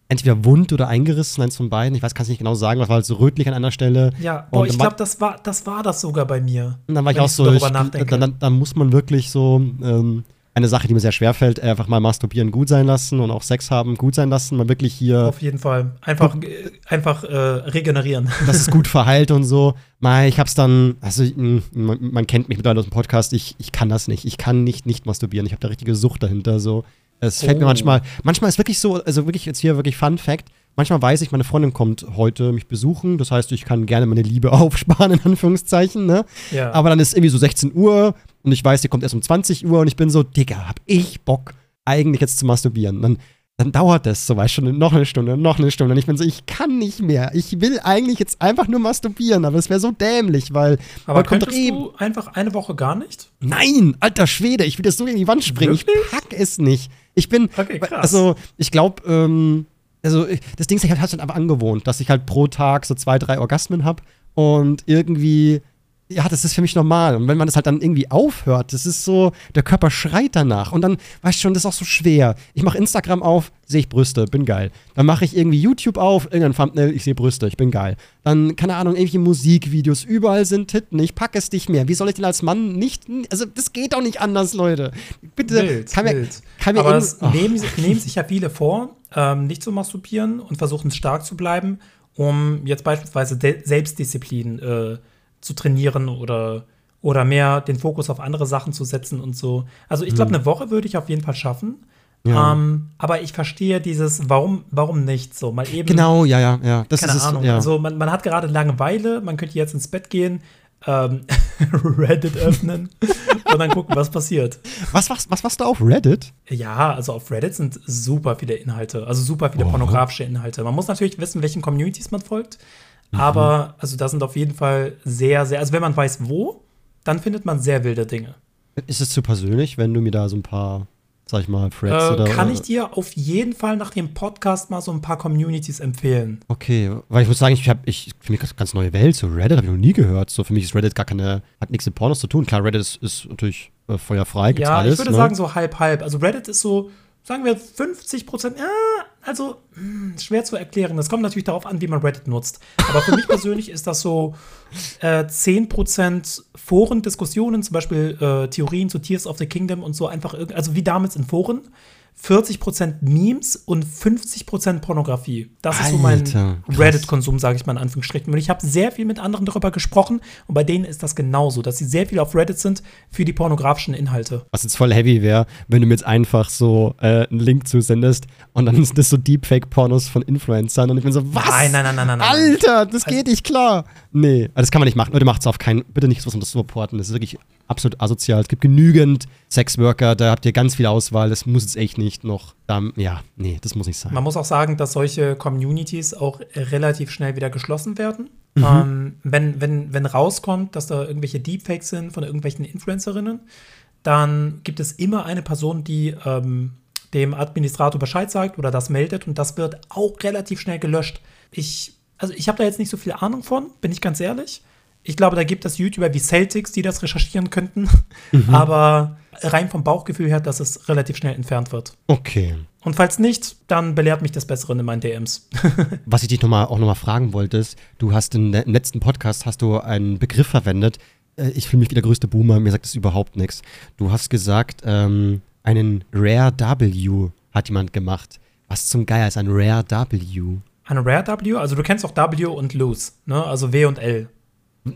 entweder wund oder eingerissen, eins von beiden. Ich weiß, kann es nicht genau sagen, was war halt so rötlich an einer Stelle. Ja, boah, Und ich glaube, das war, das war das sogar bei mir. Und dann war ich auch so ich, dann, dann, dann muss man wirklich so ähm, eine Sache, die mir sehr schwer fällt, einfach mal masturbieren gut sein lassen und auch Sex haben gut sein lassen. Mal wirklich hier, Auf jeden Fall. Einfach, äh, einfach äh, regenerieren. [laughs] dass es gut verheilt und so. Mal, ich hab's dann, also mh, man, man kennt mich mittlerweile aus dem Podcast, ich, ich kann das nicht. Ich kann nicht nicht masturbieren. Ich habe da richtige Sucht dahinter. So. Es fällt mir Oh. manchmal, manchmal ist wirklich so, also wirklich jetzt hier wirklich Fun Fact. Manchmal weiß ich, meine Freundin kommt heute mich besuchen. Das heißt, ich kann gerne meine Liebe [laughs] aufsparen, in Anführungszeichen, ne? Ja. Aber dann ist irgendwie so 16 Uhr und ich weiß, sie kommt erst um 20 Uhr und ich bin so, Digga, hab ich Bock, eigentlich jetzt zu masturbieren. Dann, dann dauert das so, weißt du, noch eine Stunde, noch eine Stunde. Und ich bin so, ich kann nicht mehr. Ich will eigentlich jetzt einfach nur masturbieren, aber es wäre so dämlich, weil Aber kommt könntest eh- du einfach eine Woche gar nicht? Nein, alter Schwede, ich will das so gegen die Wand springen. Wirklich? Ich pack es nicht. Ich bin, Okay, krass. also ich glaube, ähm, also ich- das Ding ist, ich habe halt aber angewohnt, dass ich halt pro Tag so zwei, drei Orgasmen habe und irgendwie, ja, das ist für mich normal. Und wenn man das halt dann irgendwie aufhört, das ist so, der Körper schreit danach. Und dann, weißt du schon, das ist auch so schwer. Ich mache Instagram auf, sehe ich Brüste, bin geil. Dann mache ich irgendwie YouTube auf, irgendein Thumbnail, ich sehe Brüste, ich bin geil. Dann, keine Ahnung, irgendwelche Musikvideos, überall sind Titten, ich packe es nicht mehr. Wie soll ich denn als Mann nicht, also das geht doch nicht anders, Leute. Bitte, Wild, kann mir, kann mir Aber es Ach. nehmen, nehmen sich ja viele vor, ähm, nicht zu masturbieren und versuchen stark zu bleiben, um jetzt beispielsweise De Selbstdisziplin äh, zu trainieren oder, oder mehr den Fokus auf andere Sachen zu setzen und so. Also ich glaube, eine Woche würde ich auf jeden Fall schaffen. Ja. Ähm, aber ich verstehe dieses, warum, warum nicht so? Mal eben. Genau, ja, ja, ja. Das Keine ist Ahnung. es, ja. Also man, man hat gerade Langeweile, man könnte jetzt ins Bett gehen, ähm, [laughs] Reddit öffnen [laughs] und dann gucken, was passiert. was, was, was warst du auf Reddit? Ja, also auf Reddit sind super viele Inhalte, also super viele Oh. pornografische Inhalte. Man muss natürlich wissen, welchen Communities man folgt, Mhm. aber also da sind auf jeden Fall sehr, sehr, also wenn man weiß, wo, dann findet man sehr wilde Dinge. Ist es zu persönlich, wenn du mir da so ein paar, sag ich mal, Threads Äh, oder. kann ich dir auf jeden Fall nach dem Podcast mal so ein paar Communities empfehlen. Okay, weil ich muss sagen, ich habe ich für mich ganz neue Welt, so Reddit habe ich noch nie gehört. So für mich ist Reddit gar keine, hat nichts mit Pornos zu tun. Klar, Reddit ist, ist natürlich äh, feuerfrei, gibt's ja, alles. ich würde ne? sagen so halb halb. Also Reddit ist so, sagen wir 50 Prozent, ja, also mh, hm, schwer zu erklären. Das kommt natürlich darauf an, wie man Reddit nutzt. Aber für mich [laughs] persönlich ist das so äh, 10% Foren-Diskussionen, zum Beispiel äh, Theorien zu Tears of the Kingdom und so einfach, also wie damals in Foren. 40% Memes und 50% Pornografie. Das ist so mein Reddit-Konsum, sage ich mal in Anführungsstrichen. Und ich habe sehr viel mit anderen darüber gesprochen und bei denen ist das genauso, dass sie sehr viel auf Reddit sind für die pornografischen Inhalte. Was jetzt voll heavy wäre, wenn du mir jetzt einfach so äh, einen Link zusendest und dann sind das so Deepfake-Pornos von Influencern und ich bin so, was? Nein, nein, nein, nein, nein. Alter, das geht nicht klar. Nee, also das kann man nicht machen. Leute, macht es auf keinen, bitte nicht was um das zu reporten. Das ist wirklich absolut asozial. Es gibt genügend Sexworker, da habt ihr ganz viel Auswahl. Das muss jetzt echt nicht noch. Um, ja, nee, das muss nicht sein. Man muss auch sagen, dass solche Communities auch relativ schnell wieder geschlossen werden. Mhm. Ähm, wenn, wenn, wenn rauskommt, dass da irgendwelche Deepfakes sind von irgendwelchen Influencerinnen, dann gibt es immer eine Person, die ähm, dem Administrator Bescheid sagt oder das meldet und das wird auch relativ schnell gelöscht. Ich, also ich habe da jetzt nicht so viel Ahnung von, bin ich ganz ehrlich. Ich glaube, da gibt es YouTuber wie Celtics, die das recherchieren könnten. Mhm. [laughs] Aber rein vom Bauchgefühl her, dass es relativ schnell entfernt wird. Okay. Und falls nicht, dann belehrt mich das Bessere in meinen DMs. [laughs] Was ich dich noch mal, auch nochmal fragen wollte, ist, du hast in, im letzten Podcast hast du einen Begriff verwendet. Äh, ich fühle mich wie der größte Boomer, mir sagt das überhaupt nichts. Du hast gesagt, ähm, einen Rare W hat jemand gemacht. Was zum Geier ist ein Rare W? Ein Rare W? Also du kennst auch W und Lose, ne? Also W und L.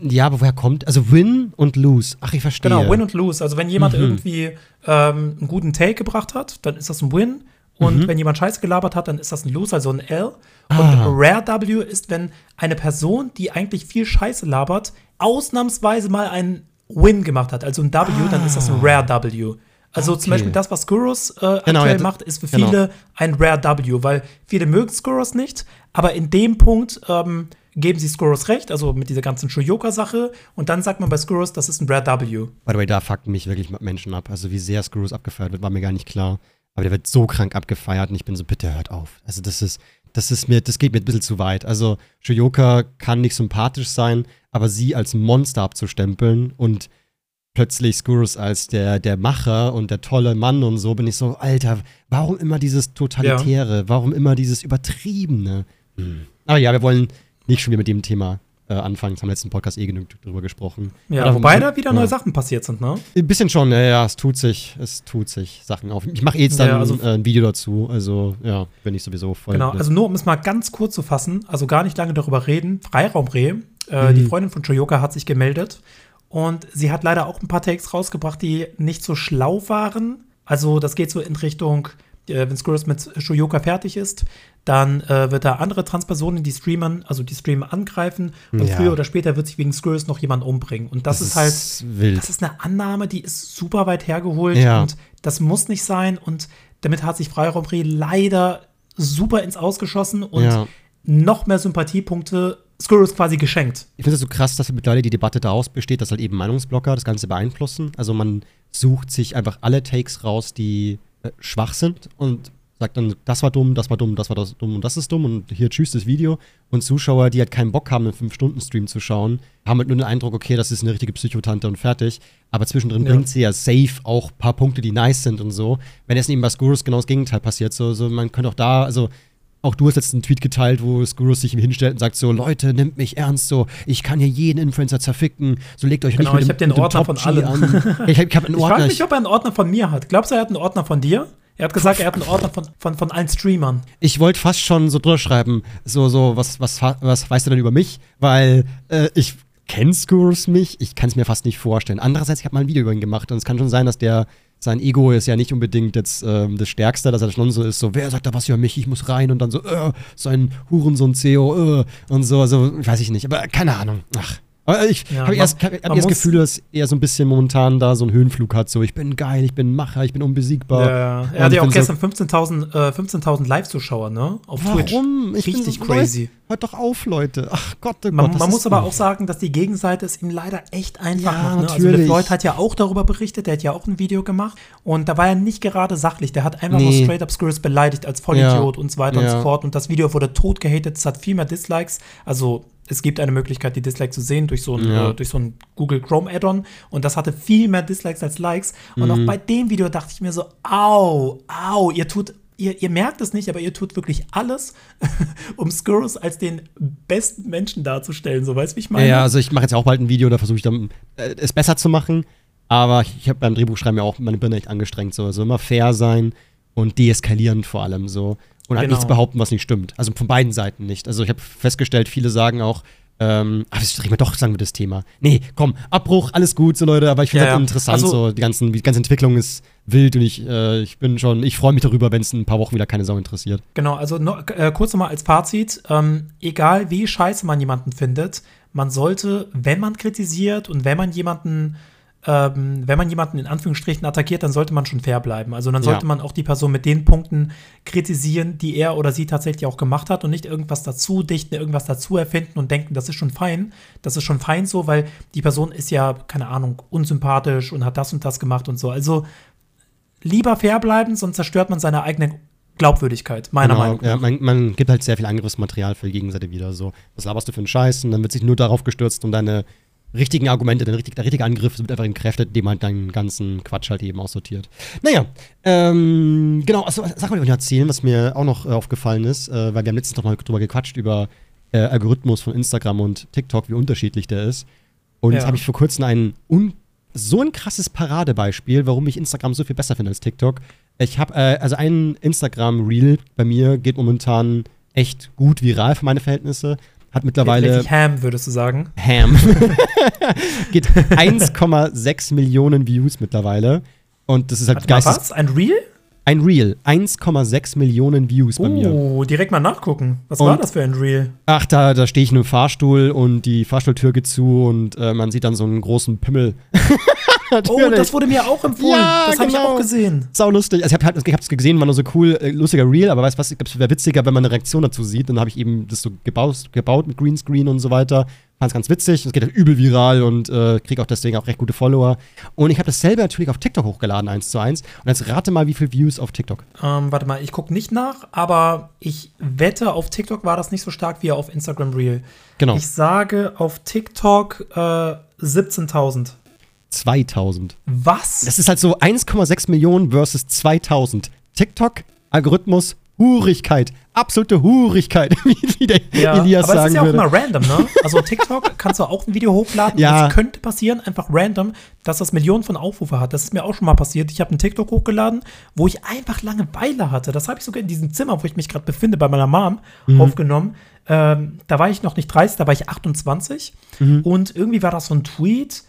Ja, aber woher kommt? Also Win und Lose. Ach, ich verstehe. Genau, Win und Lose. Also wenn jemand mhm. irgendwie ähm, einen guten Take gebracht hat, dann ist das ein Win. Und mhm. wenn jemand Scheiße gelabert hat, dann ist das ein Lose, also ein L. Und ah. Rare W ist, wenn eine Person, die eigentlich viel Scheiße labert, ausnahmsweise mal einen Win gemacht hat, also ein W, ah. dann ist das ein Rare W. Also okay. zum Beispiel das, was Skurrus äh, genau, aktuell ja, macht, ist für genau. viele ein Rare W, weil viele mögen Skurrus nicht, aber in dem Punkt ähm, geben sie Skurrus recht, also mit dieser ganzen Shoyoka-Sache. Und dann sagt man bei Skurrus, das ist ein Rare W. By the way, da fucken mich wirklich Menschen ab. Also wie sehr Skurrus abgefeiert wird, war mir gar nicht klar. Aber der wird so krank abgefeiert und ich bin so, bitte hört auf. Also das ist, das ist mir, das geht mir ein bisschen zu weit. Also Shoyoka kann nicht sympathisch sein, aber sie als Monster abzustempeln und plötzlich Skurrus als der, der Macher und der tolle Mann und so, bin ich so, Alter, warum immer dieses Totalitäre? Ja. Warum immer dieses Übertriebene? Hm. Aber ja, wir wollen nicht schon wieder mit dem Thema äh, anfangen. Das haben wir letzten Podcast eh genug drüber gesprochen. Ja, Oder wobei da wieder ja. neue Sachen passiert sind, ne? Ein bisschen schon, ja, ja, es tut sich, es tut sich Sachen auf. Ich mache eh jetzt dann ja, also, äh, ein Video dazu, also ja, bin ich sowieso voll. Genau, also nur um es mal ganz kurz zu fassen, also gar nicht lange darüber reden, Freiraumreh, äh, mhm. die Freundin von Choyoka hat sich gemeldet und sie hat leider auch ein paar Takes rausgebracht, die nicht so schlau waren. Also das geht so in Richtung äh, wenn Skurrus mit Shoyoka fertig ist, dann äh, wird da andere Transpersonen, die streamen, also die streamen angreifen und ja. früher oder später wird sich wegen Skurrus noch jemand umbringen. Und das, das ist halt, wild. das ist eine Annahme, die ist super weit hergeholt ja. und das muss nicht sein und damit hat sich Freiraumreh leider super ins Ausgeschossen und ja. noch mehr Sympathiepunkte Skurrus quasi geschenkt. Ich finde es so krass, dass mittlerweile die Debatte daraus besteht, dass halt eben Meinungsblocker das Ganze beeinflussen. Also man sucht sich einfach alle Takes raus, die schwach sind und sagt dann, das war dumm, das war dumm, das war das dumm und das ist dumm und hier tschüss das Video. Und Zuschauer, die halt keinen Bock haben, einen 5-Stunden-Stream zu schauen, haben halt nur den Eindruck, okay, das ist eine richtige Psychotante und fertig. Aber zwischendrin ja. bringt sie ja safe auch ein paar Punkte, die nice sind und so. Wenn jetzt eben bei Skurrus genau das Gegenteil passiert, so, so man könnte auch da, also auch du hast jetzt einen Tweet geteilt, wo Skurrus sich hinstellt und sagt so, Leute, nimmt mich ernst, so, ich kann hier jeden Influencer zerficken, so legt euch genau, nicht mit ich dem, hab den Ordner von allen. an. [laughs] ich hab, hab einen Ordner. Ich frage mich, ob er einen Ordner von mir hat. Glaubst du, er hat einen Ordner von dir? Er hat gesagt, er hat einen Ordner von, von, von allen Streamern. Ich wollte fast schon so drüber schreiben, so, so, was, was, was weißt du denn über mich? Weil äh, ich kenne Skurrus mich, ich kann es mir fast nicht vorstellen. Andererseits, ich habe mal ein Video über ihn gemacht und es kann schon sein, dass der sein Ego ist ja nicht unbedingt jetzt ähm, das Stärkste, dass er schon so ist, so, wer sagt da was über mich, ich muss rein und dann so, äh, so ein Hurensohn-CEO, äh, und so, also, weiß ich nicht, aber keine Ahnung, ach. Aber ich ja, habe erst, hab, hab das Gefühl, dass er so ein bisschen momentan da so einen Höhenflug hat. So, ich bin geil, ich bin Macher, ich bin unbesiegbar. Ja, er hat ja auch gestern so 15.000 äh, 15 Live-Zuschauer, ne? Auf Warum? Twitch. Richtig so crazy. Hört doch auf, Leute. Ach Gott, oh Man, Gott, man muss aber auch sagen, dass die Gegenseite es ihm leider echt einfach ja, macht. Ne? Also natürlich. Also Floyd hat ja auch darüber berichtet, der hat ja auch ein Video gemacht. Und da war er nicht gerade sachlich. Der hat einfach nee. nur straight up Skurrus beleidigt als Vollidiot ja. und so weiter und so fort. Und das Video wurde tot gehatet. Es hat viel mehr Dislikes. Also es gibt eine Möglichkeit, die Dislikes zu sehen durch so ein, ja. äh, durch so ein Google Chrome Add-on. Und das hatte viel mehr Dislikes als Likes. Und mhm. auch bei dem Video dachte ich mir so, au, au, ihr tut ihr, ihr merkt es nicht, aber ihr tut wirklich alles, [laughs] um Skurrus als den besten Menschen darzustellen. So, weißt du, wie ich meine? Ja, also ich mache jetzt auch bald ein Video, da versuche ich dann äh, es besser zu machen. Aber ich, ich habe beim Drehbuchschreiben ja auch meine Birne echt angestrengt. So. Also immer fair sein und deeskalierend vor allem so. Und halt Genau. nichts behaupten, was nicht stimmt. Also von beiden Seiten nicht. Also ich habe festgestellt, viele sagen auch, ähm, ach, das reden wir doch, sagen wir das Thema. Nee, komm, Abbruch, alles gut, so Leute, aber ich finde Ja, das ja. interessant, Also- so die, ganzen, die ganze Entwicklung ist wild und ich, äh, ich bin schon, ich freue mich darüber, wenn es in ein paar Wochen wieder keine Sau interessiert. Genau, also noch, äh, kurz nochmal als Fazit, ähm, egal wie scheiße man jemanden findet, man sollte, wenn man kritisiert und wenn man jemanden, ähm, wenn man jemanden in Anführungsstrichen attackiert, dann sollte man schon fair bleiben. Also dann Ja. sollte man auch die Person mit den Punkten kritisieren, die er oder sie tatsächlich auch gemacht hat und nicht irgendwas dazu dichten, irgendwas dazu erfinden und denken, das ist schon fein. Das ist schon fein so, weil die Person ist ja, keine Ahnung, unsympathisch und hat das und das gemacht und so. Also lieber fair bleiben, sonst zerstört man seine eigene Glaubwürdigkeit, meiner Meinung nach. Ja, man, man gibt halt sehr viel Angriffsmaterial für die Gegenseite wieder. So, was laberst du für einen Scheiß? Und dann wird sich nur darauf gestürzt, um deine richtigen Argumente, richtig, der richtige Angriff wird einfach entkräftet, indem halt deinen ganzen Quatsch halt eben aussortiert. Naja, ähm, genau, also, sag mal, ich noch erzählen, was mir auch noch äh, aufgefallen ist, äh, weil wir haben letztens noch mal drüber gequatscht, über äh, Algorithmus von Instagram und TikTok, wie unterschiedlich der ist. Und jetzt Ja. habe ich vor kurzem ein so ein krasses Paradebeispiel, warum ich Instagram so viel besser finde als TikTok. Ich habe äh, also ein Instagram-Reel bei mir geht momentan echt gut viral für meine Verhältnisse. Hat mittlerweile Richtig Ham, würdest du sagen. Ham. [laughs] geht 1,6 Millionen Views mittlerweile. Und das ist halt geistes. was? Ein Reel? Ein Reel. 1,6 Millionen Views bei mir. Oh, direkt mal nachgucken. Was Und- war das für ein Reel? Ach, da, da stehe ich in einem Fahrstuhl und die Fahrstuhltür geht zu und äh, man sieht dann so einen großen Pimmel. [laughs] Oh, das wurde mir auch empfohlen. Ja, das habe ich genau. auch gesehen. Sau lustig. Also ich habe ich hab's gesehen, war nur so cool, äh, lustiger Reel, aber weißt du was, ich glaube, es wäre witziger, wenn man eine Reaktion dazu sieht. Dann habe ich eben das so gebaut, gebaut mit Greenscreen und so weiter. Fand's ganz witzig. Es geht halt übel viral und äh, kriege auch deswegen auch recht gute Follower. Und ich habe das selber natürlich auf TikTok hochgeladen, eins zu eins. Und jetzt rate mal, wie viele Views auf TikTok. Ähm, warte mal, ich gucke nicht nach, aber ich wette, auf TikTok war das nicht so stark wie auf Instagram Reel. Genau. Ich sage auf TikTok äh, 17.000. 2000. Was? Das ist halt so 1,6 Millionen versus 2000. TikTok, Algorithmus, Hurigkeit. Absolute Hurigkeit, [laughs] wie, der Elias aber es sagen ist ja auch würde. immer random, ne? Also TikTok [laughs] kannst du auch ein Video hochladen. Ja. Es könnte passieren, einfach random, dass das Millionen von Aufrufe hat. Das ist mir auch schon mal passiert. Ich habe einen TikTok hochgeladen, wo ich einfach Langeweile hatte. Das habe ich sogar in diesem Zimmer, wo ich mich gerade befinde, bei meiner Mom Mhm. aufgenommen. Ähm, da war ich noch nicht 30, da war ich 28. Mhm. Und irgendwie war das so ein Tweet,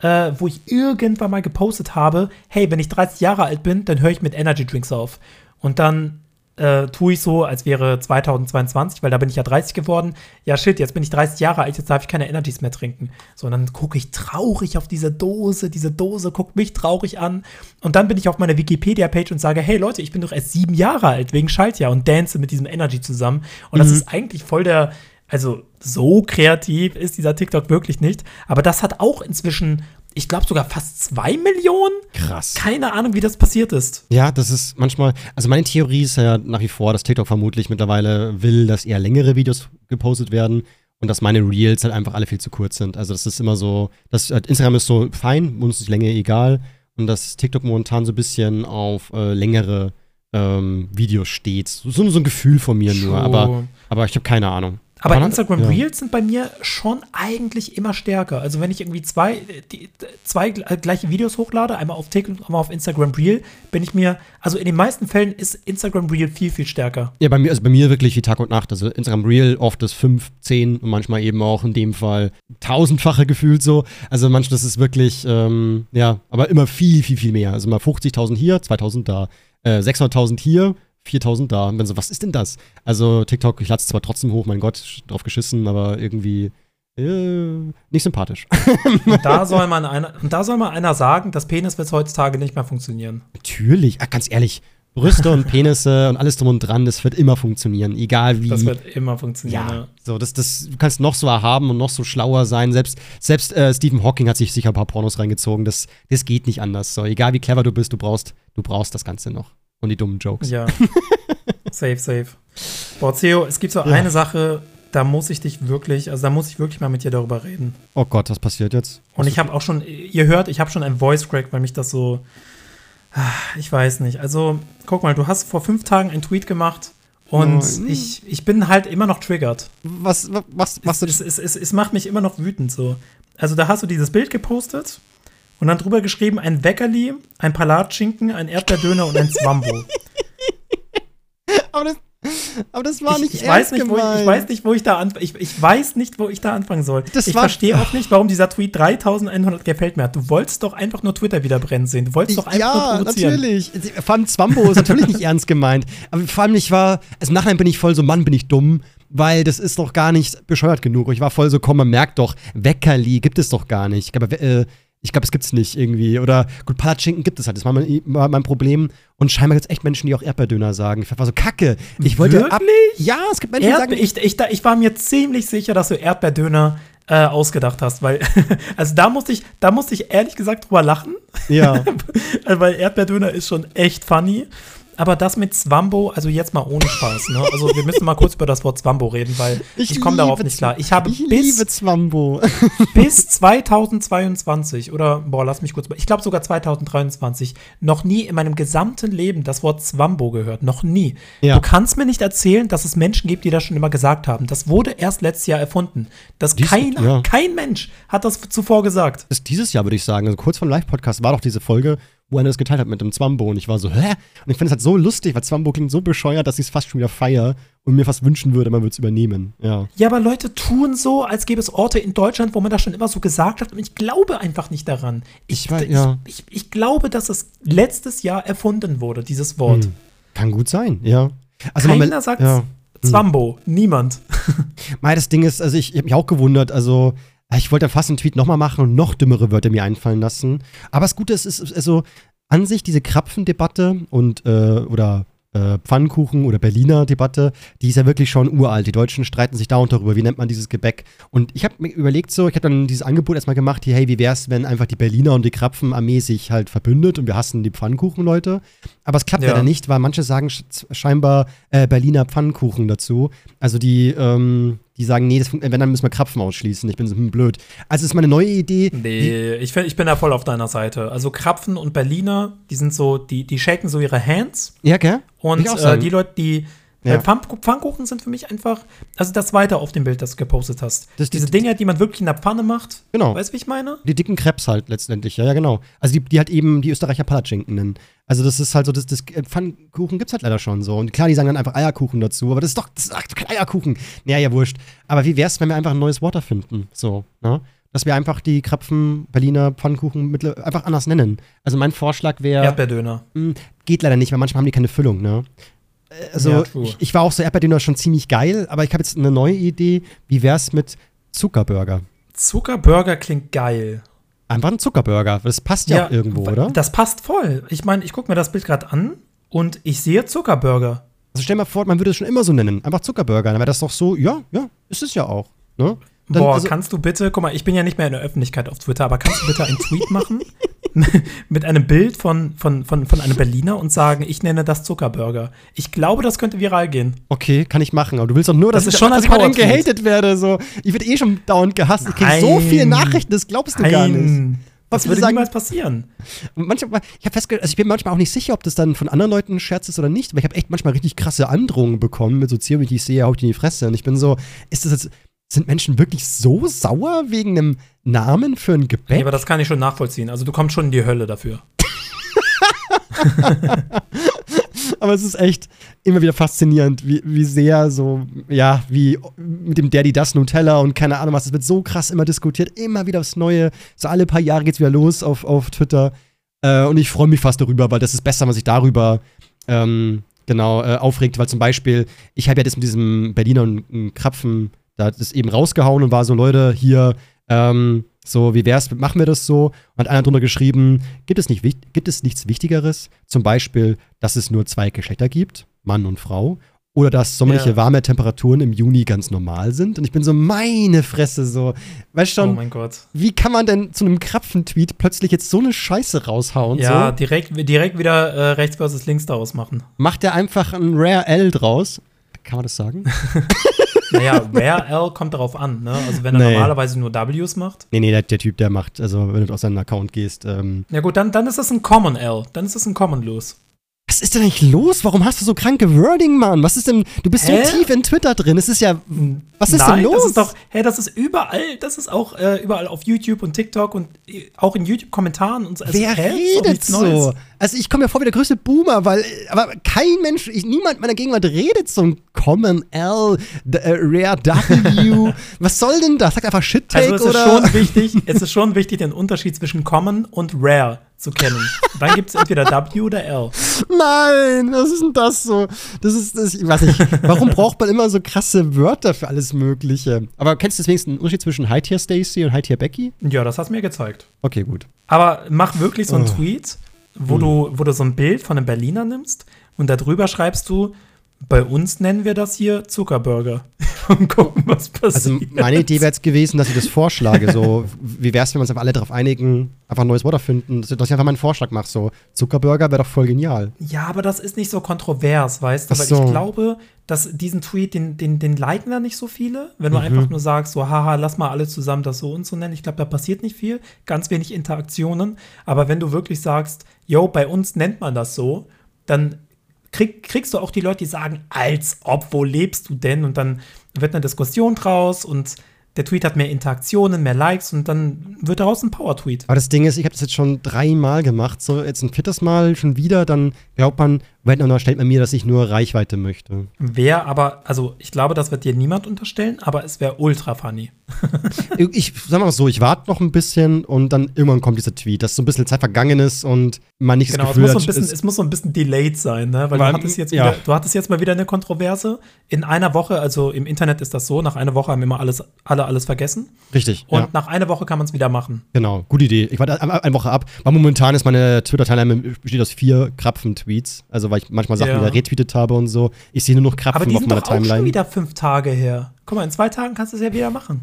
äh, wo ich irgendwann mal gepostet habe, hey, wenn ich 30 Jahre alt bin, dann höre ich mit Energy Drinks auf. Und dann äh, tue ich so, als wäre 2022, weil da bin ich ja 30 geworden. Ja, shit, jetzt bin ich 30 Jahre alt, jetzt darf ich keine Energies mehr trinken. So, und dann gucke ich traurig auf diese Dose, diese Dose guckt mich traurig an. Und dann bin ich auf meiner Wikipedia-Page und sage, hey Leute, ich bin doch erst sieben Jahre alt, wegen Schaltjahr und dance mit diesem Energy zusammen. Und das ist eigentlich voll der, also so kreativ ist dieser TikTok wirklich nicht. Aber das hat auch inzwischen, ich glaube sogar fast zwei Millionen. Krass. Keine Ahnung, wie das passiert ist. Ja, das ist manchmal, also meine Theorie ist ja nach wie vor, dass TikTok vermutlich mittlerweile will, dass eher längere Videos gepostet werden und dass meine Reels halt einfach alle viel zu kurz sind. Also das ist immer so, das, äh, Instagram ist so fein, uns ist Länge egal und dass TikTok momentan so ein bisschen auf äh, längere ähm, Videos steht. So, so ein Gefühl von mir nur, aber, aber ich habe keine Ahnung. Aber Aber- Instagram ja. Reels sind bei mir schon eigentlich immer stärker. Also wenn ich irgendwie zwei, die, zwei äh, gleiche Videos hochlade, einmal auf TikTok und einmal auf Instagram Reel, bin ich mir, also in den meisten Fällen ist Instagram Reel viel, viel stärker. Ja, bei mir, also bei mir wirklich wie Tag und Nacht. Also Instagram Real oft das 5, 10 und manchmal eben auch in dem Fall tausendfache gefühlt so. Also manchmal ist wirklich, ähm, ja, aber immer viel, viel, viel mehr. Also mal 50.000 hier, 2.000 da, äh, 600.000 hier, 4.000 da. Und dann so, was ist denn das? Also TikTok, ich lade es zwar trotzdem hoch, mein Gott, drauf geschissen, aber irgendwie äh, nicht sympathisch. Und [laughs] da soll man einer, und da soll mal einer sagen, das Penis wird heutzutage nicht mehr funktionieren. Natürlich, ah, ganz ehrlich, Brüste und Penisse und alles drum und dran, das wird immer funktionieren, egal wie. Das wird immer funktionieren. Ja, Ja. so, das, das, du kannst noch so erhaben und noch so schlauer sein. Selbst, selbst äh, Stephen Hawking hat sich sicher ein paar Pornos reingezogen. Das, das geht nicht anders. So, egal wie clever du bist, du brauchst, du brauchst das Ganze noch. Und die dummen Jokes. Ja. [laughs] safe, safe. Boah, Theo, es gibt so Ja. eine Sache, da muss ich dich wirklich, also da muss ich wirklich mal mit dir darüber reden. Oh Gott, was passiert jetzt? Und ich habe auch schon, ihr hört, ich habe schon ein Voice Crack, weil mich das so, Ich weiß nicht. Also, guck mal, du hast vor fünf Tagen einen Tweet gemacht und Nein. ich, ich bin halt immer noch triggert. Was, was, was machst du es, es, es, es macht mich immer noch wütend so. Also, da hast du dieses Bild gepostet und dann drüber geschrieben: ein Weckerli, ein Palatschinken, ein Erdbeerdöner und ein Zwambo. aber, das, aber das war ich, nicht ich weiß ernst nicht, wo ich, ich gemeint. weiß nicht, wo ich da anf ich, ich weiß nicht, wo ich da anfangen soll. Das ich verstehe auch nicht, warum dieser Tweet 3100 gefällt mir hat. Du wolltest doch einfach nur Twitter wieder brennen sehen. Du wolltest doch einfach ja, nur provozieren. natürlich. Vor allem Zwambo ist natürlich nicht [laughs] ernst gemeint. Aber vor allem, ich war, also nachher bin ich voll so, Mann, bin ich dumm, weil das ist doch gar nicht bescheuert genug. Ich war voll so, komm, man merkt doch, Weckerli gibt es doch gar nicht. Aber äh, ich glaube, es gibt's nicht irgendwie. Oder gut, Palatschinken gibt es halt. Das war mein, war mein Problem. Und scheinbar gibt es echt Menschen, die auch Erdbeerdöner sagen. Ich war so, kacke. Ich wollte ab. Wirklich? Ja, es gibt Menschen, die Erdbe sagen. ich, ich, da- ich war mir ziemlich sicher, dass du Erdbeerdöner äh, ausgedacht hast, weil, [laughs] also da musste ich, da musste ich ehrlich gesagt drüber lachen, Ja. [laughs] weil Erdbeerdöner ist schon echt funny. Aber das mit Zwambo, also jetzt mal ohne Spaß, ne? Also wir müssen mal kurz über das Wort Zwambo reden, weil [laughs] ich, komme darauf nicht klar. Ich habe Ich bis, liebe Zwambo. [laughs] bis 2022 oder, boah, lass mich kurz, ich glaube sogar 2023, noch nie in meinem gesamten Leben das Wort Zwambo gehört. Noch nie. Ja. Du kannst mir nicht erzählen, dass es Menschen gibt, die das schon immer gesagt haben. Das wurde erst letztes Jahr erfunden. Das Dies- keiner, ja. kein Mensch hat das zuvor gesagt. ist dieses Jahr, würde ich sagen. Also kurz vor dem Live-Podcast war doch diese Folge, wo einer das geteilt hat mit dem Zwambo. Und ich war so, hä? Und ich finde es halt so lustig, weil Zwambo klingt so bescheuert, dass ich es fast schon wieder feier und mir fast wünschen würde, man würde es übernehmen. Ja. Ja, aber Leute tun so, als gäbe es Orte in Deutschland, wo man das schon immer so gesagt hat. Und ich glaube einfach nicht daran. Ich, Ich weiß, ja. ich, ich, ich glaube, dass es letztes Jahr erfunden wurde, dieses Wort. Hm. Kann gut sein, ja. Also Keiner man- sagt ja. Zwambo. Niemand. [laughs] Mal, das Ding ist, also ich, ich habe mich auch gewundert, also ich wollte fast einen Tweet nochmal machen und noch dümmere Wörter mir einfallen lassen. Aber das Gute ist, ist, also an sich diese Krapfendebatte und äh, oder äh, Pfannkuchen oder Berliner Debatte, die ist ja wirklich schon uralt. Die Deutschen streiten sich dauernd darüber, wie nennt man dieses Gebäck. Und ich habe mir überlegt so, ich habe dann dieses Angebot erstmal gemacht, hier, hey, wie wär's, wenn einfach die Berliner und die Krapfenarmee sich halt verbündet und wir hassen die Pfannkuchenleute. Aber es klappt Ja. leider nicht, weil manche sagen sch scheinbar äh, Berliner Pfannkuchen dazu. Also die, ähm, die sagen, nee, das, wenn, dann müssen wir Krapfen ausschließen. Ich bin so hm, blöd. Also es ist meine neue Idee. Nee, ich, find- ich bin da voll auf deiner Seite. Also Krapfen und Berliner, die sind so, die, die shaken so ihre Hands. Ja, gell? Und ich auch äh, die Leute, die Ja. Pfann Pfannkuchen sind für mich einfach, also das zweite auf dem Bild, das du gepostet hast. Das- Diese die- Dinge, die man wirklich in der Pfanne macht. Genau. Weißt du, wie ich meine? Die dicken Krebs halt letztendlich, ja, ja, genau. Also die, die halt eben die Österreicher Palatschinken nennen. Also das ist halt so, das, das äh, Pfannkuchen gibt's halt leider schon so. Und klar, die sagen dann einfach Eierkuchen dazu, aber das ist doch, das ist ach, kein Eierkuchen. Naja, ja, wurscht. Aber wie wär's, wenn wir einfach ein neues Wort erfinden? So, ne? Dass wir einfach die Krapfen, Berliner Pfannkuchen einfach anders nennen. Also mein Vorschlag wäre, Erdbeerdöner. geht leider nicht, weil manchmal haben die keine Füllung, ne? Also Ja, ich, ich war auch so Erdbeerdöner schon ziemlich geil, aber ich habe jetzt eine neue Idee. Wie wär's mit Zuckerburger? Zuckerburger klingt geil. Einfach ein Zuckerburger. Das passt ja, auch irgendwo, oder? Das passt voll. Ich meine, ich gucke mir das Bild gerade an und ich sehe Zuckerburger. Also stell dir mal vor, man würde es schon immer so nennen. Einfach Zuckerburger. Dann wäre das doch so, ja, ja, ist es ja auch. Ne? Dann, Boah, also, kannst du bitte, guck mal, ich bin ja nicht mehr in der Öffentlichkeit auf Twitter, aber kannst du bitte einen Tweet machen [laughs] mit einem Bild von, von, von, von einem Berliner und sagen, ich nenne das Zuckerburger? Ich glaube, das könnte viral gehen. okay, kann ich machen. Aber du willst doch nur, dass Das ich, schon ein ich gehatet werde. So. Ich werde eh schon dauernd gehasst. Ich krieg so Nein. viele Nachrichten, das glaubst du gar nicht. Nein, das würde sagen- niemals passieren. Manchmal, ich, also ich bin manchmal auch nicht sicher, ob das dann von anderen Leuten ein Scherz ist oder nicht, aber ich habe echt manchmal richtig krasse Androhungen bekommen mit so Zielen, die ich sehe, hau ich dir in die Fresse. Und ich bin so, ist das jetzt, sind Menschen wirklich so sauer wegen einem Namen für ein Gebäck? Nee, aber das kann ich schon nachvollziehen. Also du kommst schon in die Hölle dafür. [laughs] Aber es ist echt immer wieder faszinierend, wie, wie sehr so, ja, wie mit dem Daddy das Nutella und keine Ahnung was, es wird so krass immer diskutiert, immer wieder aufs Neue. So alle paar Jahre geht's wieder los auf, auf Twitter. Äh, und ich freue mich fast darüber, weil das ist besser, wenn man sich darüber ähm, genau äh, aufregt, weil zum Beispiel, ich habe ja das mit diesem Berliner und, und Krapfen, da hat das eben rausgehauen und war so, Leute, hier, ähm, so, wie wär's, machen wir das so? Und hat einer drunter geschrieben, gibt es, nicht, gibt es nichts Wichtigeres? Zum Beispiel, dass es nur zwei Geschlechter gibt, Mann und Frau. Oder dass sommerliche Ja. warme Temperaturen im Juni ganz normal sind. Und ich bin so, meine Fresse, so. Weißt oh schon, mein Gott. wie kann man denn zu einem Krapfen-Tweet plötzlich jetzt so eine Scheiße raushauen? Ja, so? direkt, direkt wieder äh, rechts versus links daraus machen. Macht er einfach ein Rare L draus? Kann man das sagen? [laughs] Naja, Rare L kommt darauf an, ne? Also wenn er Nee. normalerweise nur Ws macht. Nee, nee, der, der Typ, der macht, also wenn du auf seinen Account gehst, ähm, Ja gut, dann, dann ist es ein Common L. Dann ist es ein Common Los. Was ist denn eigentlich los? Warum hast du so kranke Wording, Mann? Was ist denn, du bist Hä? so tief in Twitter drin. Es ist ja, was ist Nein, denn los? Das ist doch, hä, das ist überall, das ist auch äh, überall auf YouTube und TikTok und äh, auch in YouTube-Kommentaren und so. Also, Wer hä? Redet so? Also ich komme mir vor wie der größte Boomer, weil, aber kein Mensch, ich, niemand meiner Gegenwart redet so ein Common L, d- äh, Rare W. [laughs] Was soll denn das? Sagt einfach Shit-Take Also es ist oder? schon [laughs] wichtig, es ist schon wichtig, den Unterschied zwischen Common und Rare zu kennen. Dann gibt es entweder W oder L. Nein, was ist denn das so? Das ist, das, ich weiß nicht, warum braucht man immer so krasse Wörter für alles Mögliche? Aber kennst du deswegen einen Unterschied zwischen High Tier Stacy und High Tier Becky? Ja, das hast du mir gezeigt. Okay, gut. Aber mach wirklich so einen Oh. Tweet, wo, du, wo du so ein Bild von einem Berliner nimmst und darüber schreibst du, bei uns nennen wir das hier Zuckerburger. [laughs] und gucken, was Also passiert. meine Idee wäre jetzt gewesen, dass ich das vorschlage. So, wie wäre es, wenn wir uns einfach alle darauf einigen, einfach ein neues Wort erfinden, dass dass ich einfach mal einen Vorschlag mache. So, Zuckerburger wäre doch voll genial. Ja, aber das ist nicht so kontrovers, weißt du? Weil so. ich glaube, dass diesen Tweet, den, den, den liken da nicht so viele. Wenn du Mhm. einfach nur sagst, so, haha, lass mal alle zusammen das so und so nennen. Ich glaube, da passiert nicht viel. Ganz wenig Interaktionen. Aber wenn du wirklich sagst, yo, bei uns nennt man das so, dann krieg, kriegst du auch die Leute, die sagen, als ob, wo lebst du denn? Und dann wird eine Diskussion draus und der Tweet hat mehr Interaktionen, mehr Likes und dann wird daraus ein Power-Tweet. Aber das Ding ist, ich habe das jetzt schon dreimal gemacht. So, jetzt ein viertes Mal schon wieder, dann glaubt man, wenn dann stellt man mir, dass ich nur Reichweite möchte. Wäre aber, also ich glaube, das wird dir niemand unterstellen, aber es wäre ultra funny. [laughs] ich sag mal so, ich warte noch ein bisschen und dann irgendwann kommt dieser Tweet, dass so ein bisschen Zeit vergangen ist und man nicht Genau, das es Gefühl muss, so ein hat, bisschen, es- es muss so ein bisschen delayed sein, ne? Weil Weil, du hattest, jetzt ja. wieder, du hattest jetzt mal wieder eine Kontroverse. In einer Woche, also im Internet ist das so, nach einer Woche haben immer alles, alle alles vergessen. richtig. Und ja. nach einer Woche kann man es wieder machen. Genau, gute Idee. Ich warte eine eine Woche ab, weil momentan ist meine Twitter-Timeline besteht aus vier Krapfen-Tweets. Also, weil ich manchmal Sachen Ja. wieder retweetet habe und so. Ich sehe nur noch Krapfen Aber die auf sind meiner doch auch schon Timeline. wieder fünf Tage her. Guck mal, in zwei Tagen kannst du es ja wieder machen.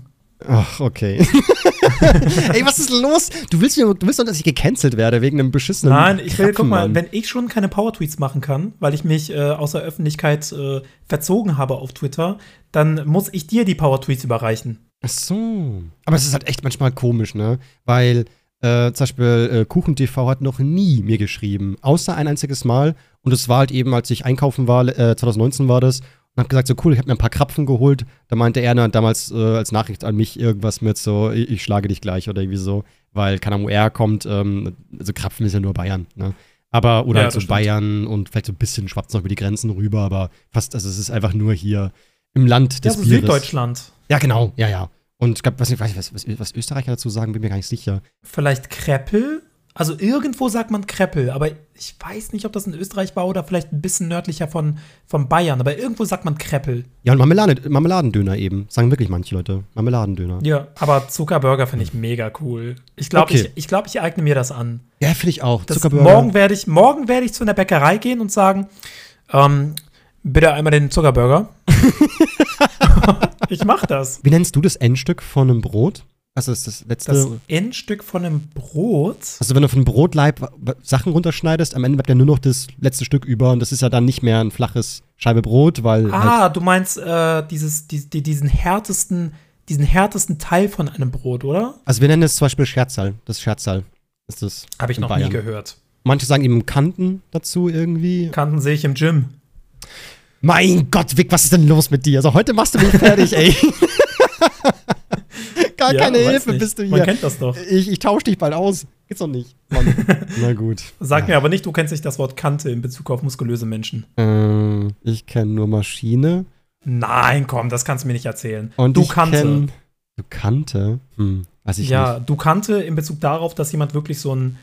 Ach, okay. [laughs] Ey, was ist los? Du willst, du willst doch, dass ich gecancelt werde wegen einem beschissenen Nein, ich will, guck mal, Krapfen, wenn ich schon keine Power-Tweets machen kann, weil ich mich äh, aus der Öffentlichkeit äh, verzogen habe auf Twitter, dann muss ich dir die Power-Tweets überreichen. Ach so. Aber es ist halt echt manchmal komisch, ne? Weil äh, zum Beispiel äh, KuchenTV hat noch nie mir geschrieben, außer ein einziges Mal. Und es war halt eben, als ich einkaufen war, äh, 2019 war das. Und hab gesagt, so cool, ich habe mir ein paar Krapfen geholt. Da meinte er dann damals äh, als Nachricht an mich irgendwas mit so, ich, ich schlage dich gleich oder irgendwie so. Weil, keine Ahnung, wo er kommt, ähm, also Krapfen ist ja nur Bayern, ne? Aber, oder Ja, halt so stimmt. Bayern und vielleicht so ein bisschen schwappt noch über die Grenzen rüber, aber fast, also es ist einfach nur hier im Land des Ja, so Bieres. Süddeutschland. Ja, genau, ja, ja. Und ich glaube, was, was, was, was, was Österreicher dazu sagen, bin mir gar nicht sicher. Vielleicht Kreppel. Also irgendwo sagt man Kreppel, aber ich weiß nicht, ob das in Österreich war oder vielleicht ein bisschen nördlicher von, von Bayern, aber irgendwo sagt man Kreppel. Ja, und Marmelade, Marmeladendöner eben. Sagen wirklich manche Leute. Marmeladendöner. Ja, aber Zuckerburger finde ich mega cool. Ich glaube, Okay. ich, ich, glaub, ich eigne mir das an. Ja, finde ich auch. Das, Zuckerburger. morgen werde ich, morgen werde ich zu einer Bäckerei gehen und sagen, ähm, bitte einmal den Zuckerburger. [laughs] [laughs] ich mach das. Wie nennst du das Endstück von einem Brot? Also ist das letzte. Das Endstück von einem Brot. also wenn du von einem Brotleib Sachen runterschneidest, am Ende bleibt ja nur noch das letzte Stück über und das ist ja dann nicht mehr ein flaches Scheibe Brot, weil halt, Ah, du meinst äh, dieses, die, die, diesen härtesten, diesen härtesten Teil von einem Brot, oder? also wir nennen es zum Beispiel Scherzal. Das Scherzal ist das. Habe ich noch Bayern. nie gehört. Manche sagen eben Kanten dazu irgendwie. Kanten sehe ich im Gym. Mein Gott, Vic, was ist denn los mit dir? Also heute machst du mich fertig, ey. [laughs] Gar Ja, keine Hilfe nicht. bist du Man hier. kennt das doch. Ich, ich tausche dich bald aus. Geht's doch nicht. Mann. [laughs] Na gut. Sag ja. mir aber nicht, du kennst nicht das Wort Kante in Bezug auf muskulöse Menschen. Äh, ich kenne nur Maschine. Nein, komm, das kannst du mir nicht erzählen. Und du ich Kante. kenn- Du Kante? Hm, weiß ich ja, nicht. du Kante in Bezug darauf, dass jemand wirklich so ein,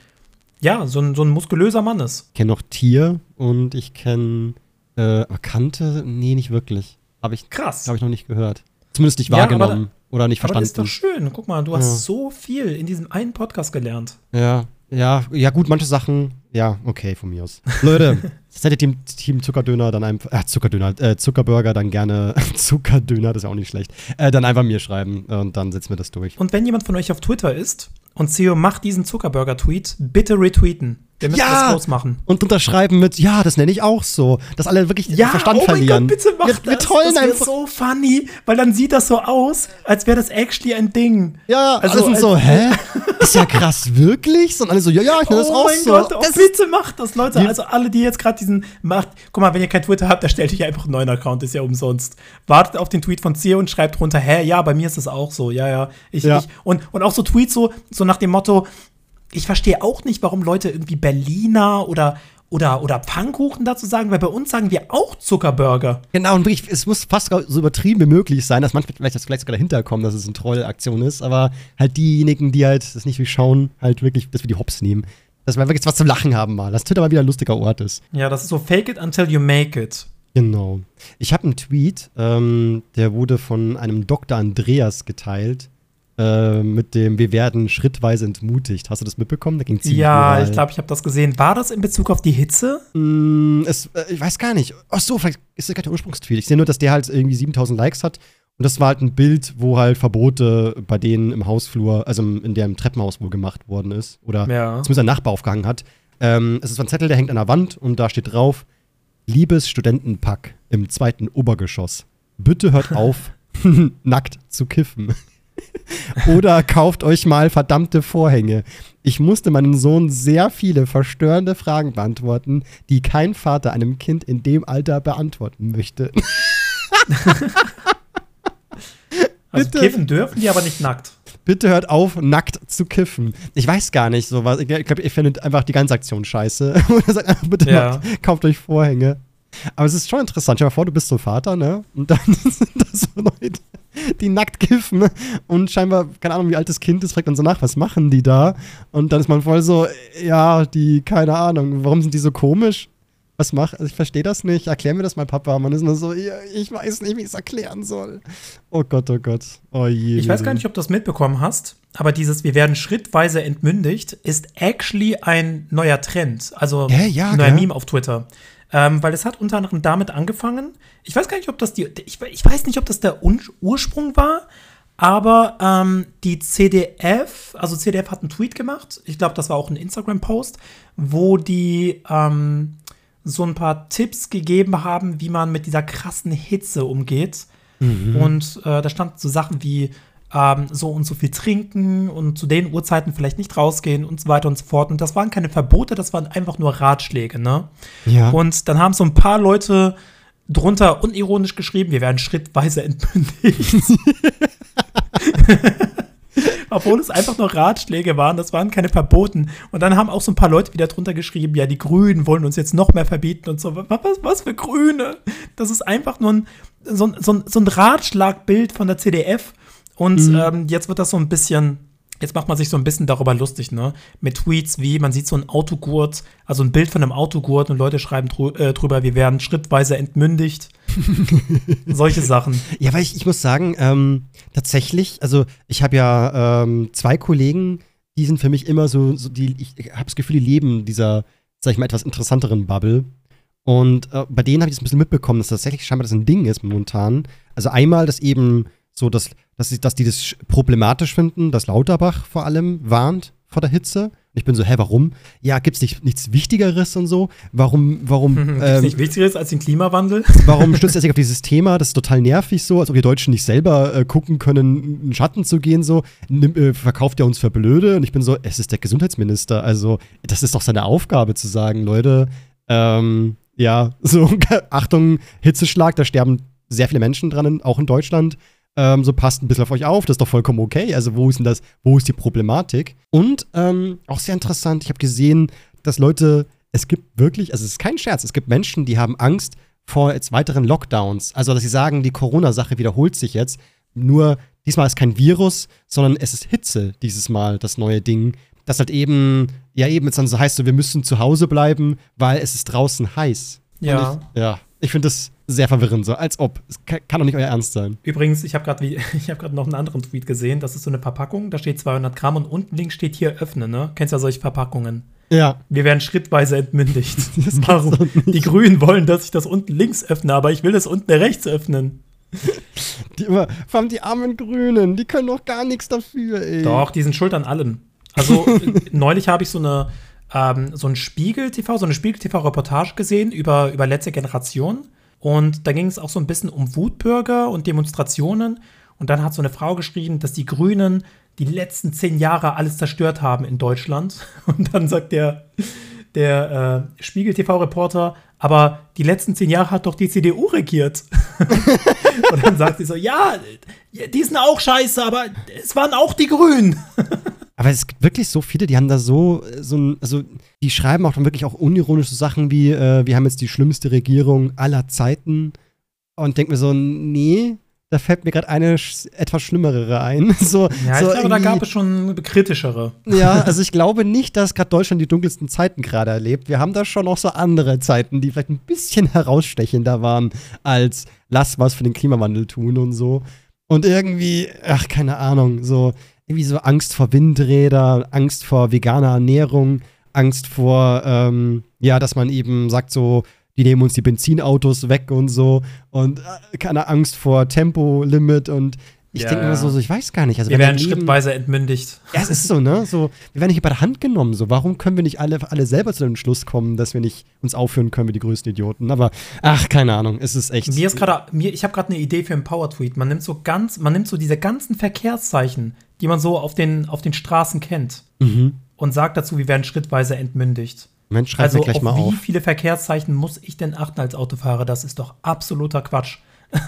ja, so ein, so ein muskulöser Mann ist. Ich kenne noch Tier und ich kenne. Äh, Kante? Nee, nicht wirklich. Habe ich, Krass. hab ich noch nicht gehört. Zumindest nicht Ja, wahrgenommen oder nicht Aber das ist doch verstanden. schön. Guck mal, du hast Ja. so viel in diesem einen Podcast gelernt. Ja, ja, ja, gut, manche Sachen. Ja, okay, von mir aus. Leute, [laughs] seid ihr Team, Team Zuckerdöner, dann einfach. Äh, Zuckerdöner, äh, Zuckerburger, dann gerne. [laughs] Zuckerdöner, das ist ja auch nicht schlecht. Äh, dann einfach mir schreiben und dann setzen wir das durch. Und wenn jemand von euch auf Twitter ist und CEO macht diesen Zuckerburger-Tweet, bitte retweeten. Wir müssen Ja. das groß machen. Und unterschreiben mit, ja, das nenne ich auch so. Dass alle wirklich den Verstand oh verlieren. Mein Gott, bitte mach wir, das. wir das einfach. so funny, weil dann sieht das so aus, als wäre das actually ein Ding. Ja, Also, alle sind so, hä? [laughs] Ist ja krass, wirklich? So, Und alle so, ja, ja, ich nenne das oh auch mein so. Gott, oh, das ist, bitte macht das, Leute. Also alle, die jetzt gerade diesen macht, guck mal, wenn ihr kein Twitter habt, erstellt euch einfach einen neuen Account, ist ja umsonst. Wartet auf den Tweet von Zio und schreibt drunter, hä, ja, bei mir ist es auch so, ja, ja. Ich, Ja. ich und, und auch so Tweets so, so nach dem Motto, ich verstehe auch nicht, warum Leute irgendwie Berliner oder oder, oder Pfannkuchen dazu sagen, weil bei uns sagen wir auch Zuckerburger. genau, und wirklich, es muss fast so übertrieben wie möglich sein, dass manchmal vielleicht das vielleicht sogar dahinter kommen, dass es eine Trollaktion ist, aber halt diejenigen, die halt das nicht durchschauen, halt wirklich, dass wir die Hops nehmen. Dass wir wirklich was zum Lachen haben mal. Dass Twitter mal wieder ein lustiger Ort ist. Ja, das ist so fake it until you make it. Genau. Ich habe einen Tweet, ähm, der wurde von einem Dr. Andreas geteilt. Äh, mit dem Wir werden schrittweise entmutigt. Hast du das mitbekommen? Da ging ziemlich Ja, viral. ich glaube, ich habe das gesehen. War das in Bezug auf die Hitze? Mm, es, äh, ich weiß gar nicht. Ach so, vielleicht ist das gar der Ursprungstweet. Ich sehe nur, dass der halt irgendwie 7000 Likes hat. Und das war halt ein Bild, wo halt Verbote bei denen im Hausflur, also in dem Treppenhaus wohl gemacht worden ist. Oder Ja. zumindest ein Nachbar aufgehangen hat. Ähm, es ist ein Zettel, der hängt an der Wand und da steht drauf: Liebes Studentenpack im zweiten Obergeschoss. Bitte hört [laughs] auf, [laughs] nackt zu kiffen. [laughs] Oder kauft euch mal verdammte Vorhänge. Ich musste meinem Sohn sehr viele verstörende Fragen beantworten, die kein Vater einem Kind in dem Alter beantworten möchte. [laughs] Also Bitte. kiffen dürfen die aber nicht nackt. Bitte hört auf, nackt zu kiffen. Ich weiß gar nicht so was. Ich glaube, ihr findet einfach die ganze Aktion scheiße. [laughs] Oder sagt einfach, bitte Ja. macht, kauft euch Vorhänge. Aber es ist schon interessant. Stell dir mal vor, du bist so Vater, ne? Und dann [laughs] sind das so Leute, die nackt kiffen und scheinbar, keine Ahnung, wie alt das Kind ist, fragt dann so nach, was machen die da? Und dann ist man voll so, ja, die, keine Ahnung, warum sind die so komisch? Was macht, also ich verstehe das nicht, erklär mir das mal, Papa. Man ist nur so, ja, ich weiß nicht, wie ich es erklären soll. Oh Gott, oh Gott. Oh je. Ich weiß gar nicht, ob du das mitbekommen hast, aber dieses Wir werden schrittweise entmündigt ist actually ein neuer Trend. Also? Ja, ein neuer gell? Meme auf Twitter. Ähm, weil es hat unter anderem damit angefangen. Ich weiß gar nicht, ob das die. Ich, ich weiß nicht, ob das der Un Ursprung war, aber ähm, die CDF, also CDF hat einen Tweet gemacht. Ich glaube, das war auch ein Instagram-Post, wo die ähm, so ein paar Tipps gegeben haben, wie man mit dieser krassen Hitze umgeht. Und äh, da standen so Sachen wie ähm, so und so viel trinken und zu den Uhrzeiten vielleicht nicht rausgehen und so weiter und so fort. Und das waren keine Verbote, das waren einfach nur Ratschläge, ne? Ja. Und dann haben so ein paar Leute drunter unironisch geschrieben, wir werden schrittweise entmündigt. [laughs] Obwohl es einfach nur Ratschläge waren, das waren keine Verboten. Und dann haben auch so ein paar Leute wieder drunter geschrieben, ja, die Grünen wollen uns jetzt noch mehr verbieten und so. Was, was, für Grüne? Das ist einfach nur ein, so, so, so ein Ratschlagbild von der CDF. Und ähm, jetzt wird das so ein bisschen, jetzt macht man sich so ein bisschen darüber lustig, ne? Mit Tweets wie, man sieht so ein Autogurt, also ein Bild von einem Autogurt und Leute schreiben drü äh, drüber, wir werden schrittweise entmündigt. [laughs] Solche Sachen. Ja, weil ich, ich muss sagen, ähm, tatsächlich, also ich habe ja ähm, zwei Kollegen, die sind für mich immer so, so die, ich, habe das Gefühl, die leben dieser, sag ich mal, etwas interessanteren Bubble. Und äh, bei denen habe ich das ein bisschen mitbekommen, dass tatsächlich scheinbar das ein Ding ist momentan. Also einmal, dass eben so, dass, dass, sie, dass die das sch- problematisch finden, dass Lauterbach vor allem warnt vor der Hitze. Ich bin so, hä, warum? Ja, gibt's nicht nichts Wichtigeres und so? Warum, warum, [laughs] Gibt's ähm, nicht Wichtigeres als den Klimawandel? [laughs] Warum stützt er sich auf dieses Thema? Das ist total nervig so, als ob die Deutschen nicht selber äh, gucken können, in Schatten zu gehen so. Nimm, äh, verkauft er uns für blöde? Und ich bin so, es ist der Gesundheitsminister. Also, das ist doch seine Aufgabe zu sagen, Leute, ähm, ja, [laughs] so, Achtung, Hitzeschlag, da sterben sehr viele Menschen dran, auch in Deutschland. Ähm, so passt ein bisschen auf euch auf, das ist doch vollkommen okay. Also, wo ist denn das, wo ist die Problematik? Und ähm, auch sehr interessant, ich habe gesehen, dass Leute, es gibt wirklich, also es ist kein Scherz, es gibt Menschen, die haben Angst vor jetzt weiteren Lockdowns. Also, dass sie sagen, die Corona-Sache wiederholt sich jetzt. Nur diesmal ist kein Virus, sondern es ist Hitze dieses Mal, das neue Ding. Das halt eben, ja, eben jetzt dann so heißt, so, wir müssen zu Hause bleiben, weil es ist draußen heiß. Ja. Ich, ja. Ich finde das sehr verwirrend, so als ob. Es kann, doch nicht euer Ernst sein. Übrigens, ich habe gerade hab [laughs] noch einen anderen Tweet gesehen. Das ist so eine Verpackung, da steht 200 Gramm und unten links steht hier öffnen, ne? Kennst ja solche Verpackungen. Ja. Wir werden schrittweise entmündigt. [laughs] gibt's Warum? Die Grünen wollen, dass ich das unten links öffne, aber ich will das unten rechts öffnen. [laughs] Die immer, vor allem die armen Grünen, die können doch gar nichts dafür, ey. Doch, die sind schuld an allem. Also, neulich habe ich so eine ähm, so ein Spiegel-TV, so eine Spiegel-TV-Reportage gesehen über, über letzte Generation. Und da ging es auch so ein bisschen um Wutbürger und Demonstrationen. Und dann hat so eine Frau geschrieben, dass die Grünen die letzten zehn Jahre alles zerstört haben in Deutschland. [laughs] Und dann sagt der, der äh, Spiegel-TV-Reporter, aber die letzten zehn Jahre hat doch die CDU regiert. [laughs] und dann sagt sie so, ja, die sind auch scheiße, aber es waren auch die Grünen. [laughs] Aber es gibt wirklich so viele, die haben da so, so ein, also die schreiben auch dann wirklich auch unironische Sachen wie, äh, wir haben jetzt die schlimmste Regierung aller Zeiten. Und denke mir so, nee, da fällt mir gerade eine sch etwas schlimmere ein. [laughs] so, ja, so ich glaube, da gab es schon kritischere. Ja, [laughs] also ich glaube nicht, dass gerade Deutschland die dunkelsten Zeiten gerade erlebt. Wir haben da schon noch so andere Zeiten, die vielleicht ein bisschen herausstechender waren als lass was für den Klimawandel tun und so. Und irgendwie, ach, keine Ahnung, so irgendwie so Angst vor Windräder, Angst vor veganer Ernährung, Angst vor, ähm, ja, dass man eben sagt so, die nehmen uns die Benzinautos weg und so und äh, keine Angst vor Tempolimit und ich Ja, denke ja. so, so, ich weiß gar nicht. Also Wir werden Leben- schrittweise entmündigt. Ja, es ist so, ne? So, wir werden nicht bei der Hand genommen. So, warum können wir nicht alle, alle selber zu dem Schluss kommen, dass wir nicht uns aufführen können wie die größten Idioten? Aber, ach, keine Ahnung, es ist echt. Mir ist gerade, mir, ich habe gerade eine Idee für einen Power-Tweet. Man nimmt so ganz, man nimmt so diese ganzen Verkehrszeichen, die man so auf den, auf den Straßen kennt, Mhm. und sagt dazu, wir werden schrittweise entmündigt. Mensch, schreib also mir gleich auf mal wie auf. viele Verkehrszeichen muss ich denn achten als Autofahrer? Das ist doch absoluter Quatsch. [laughs]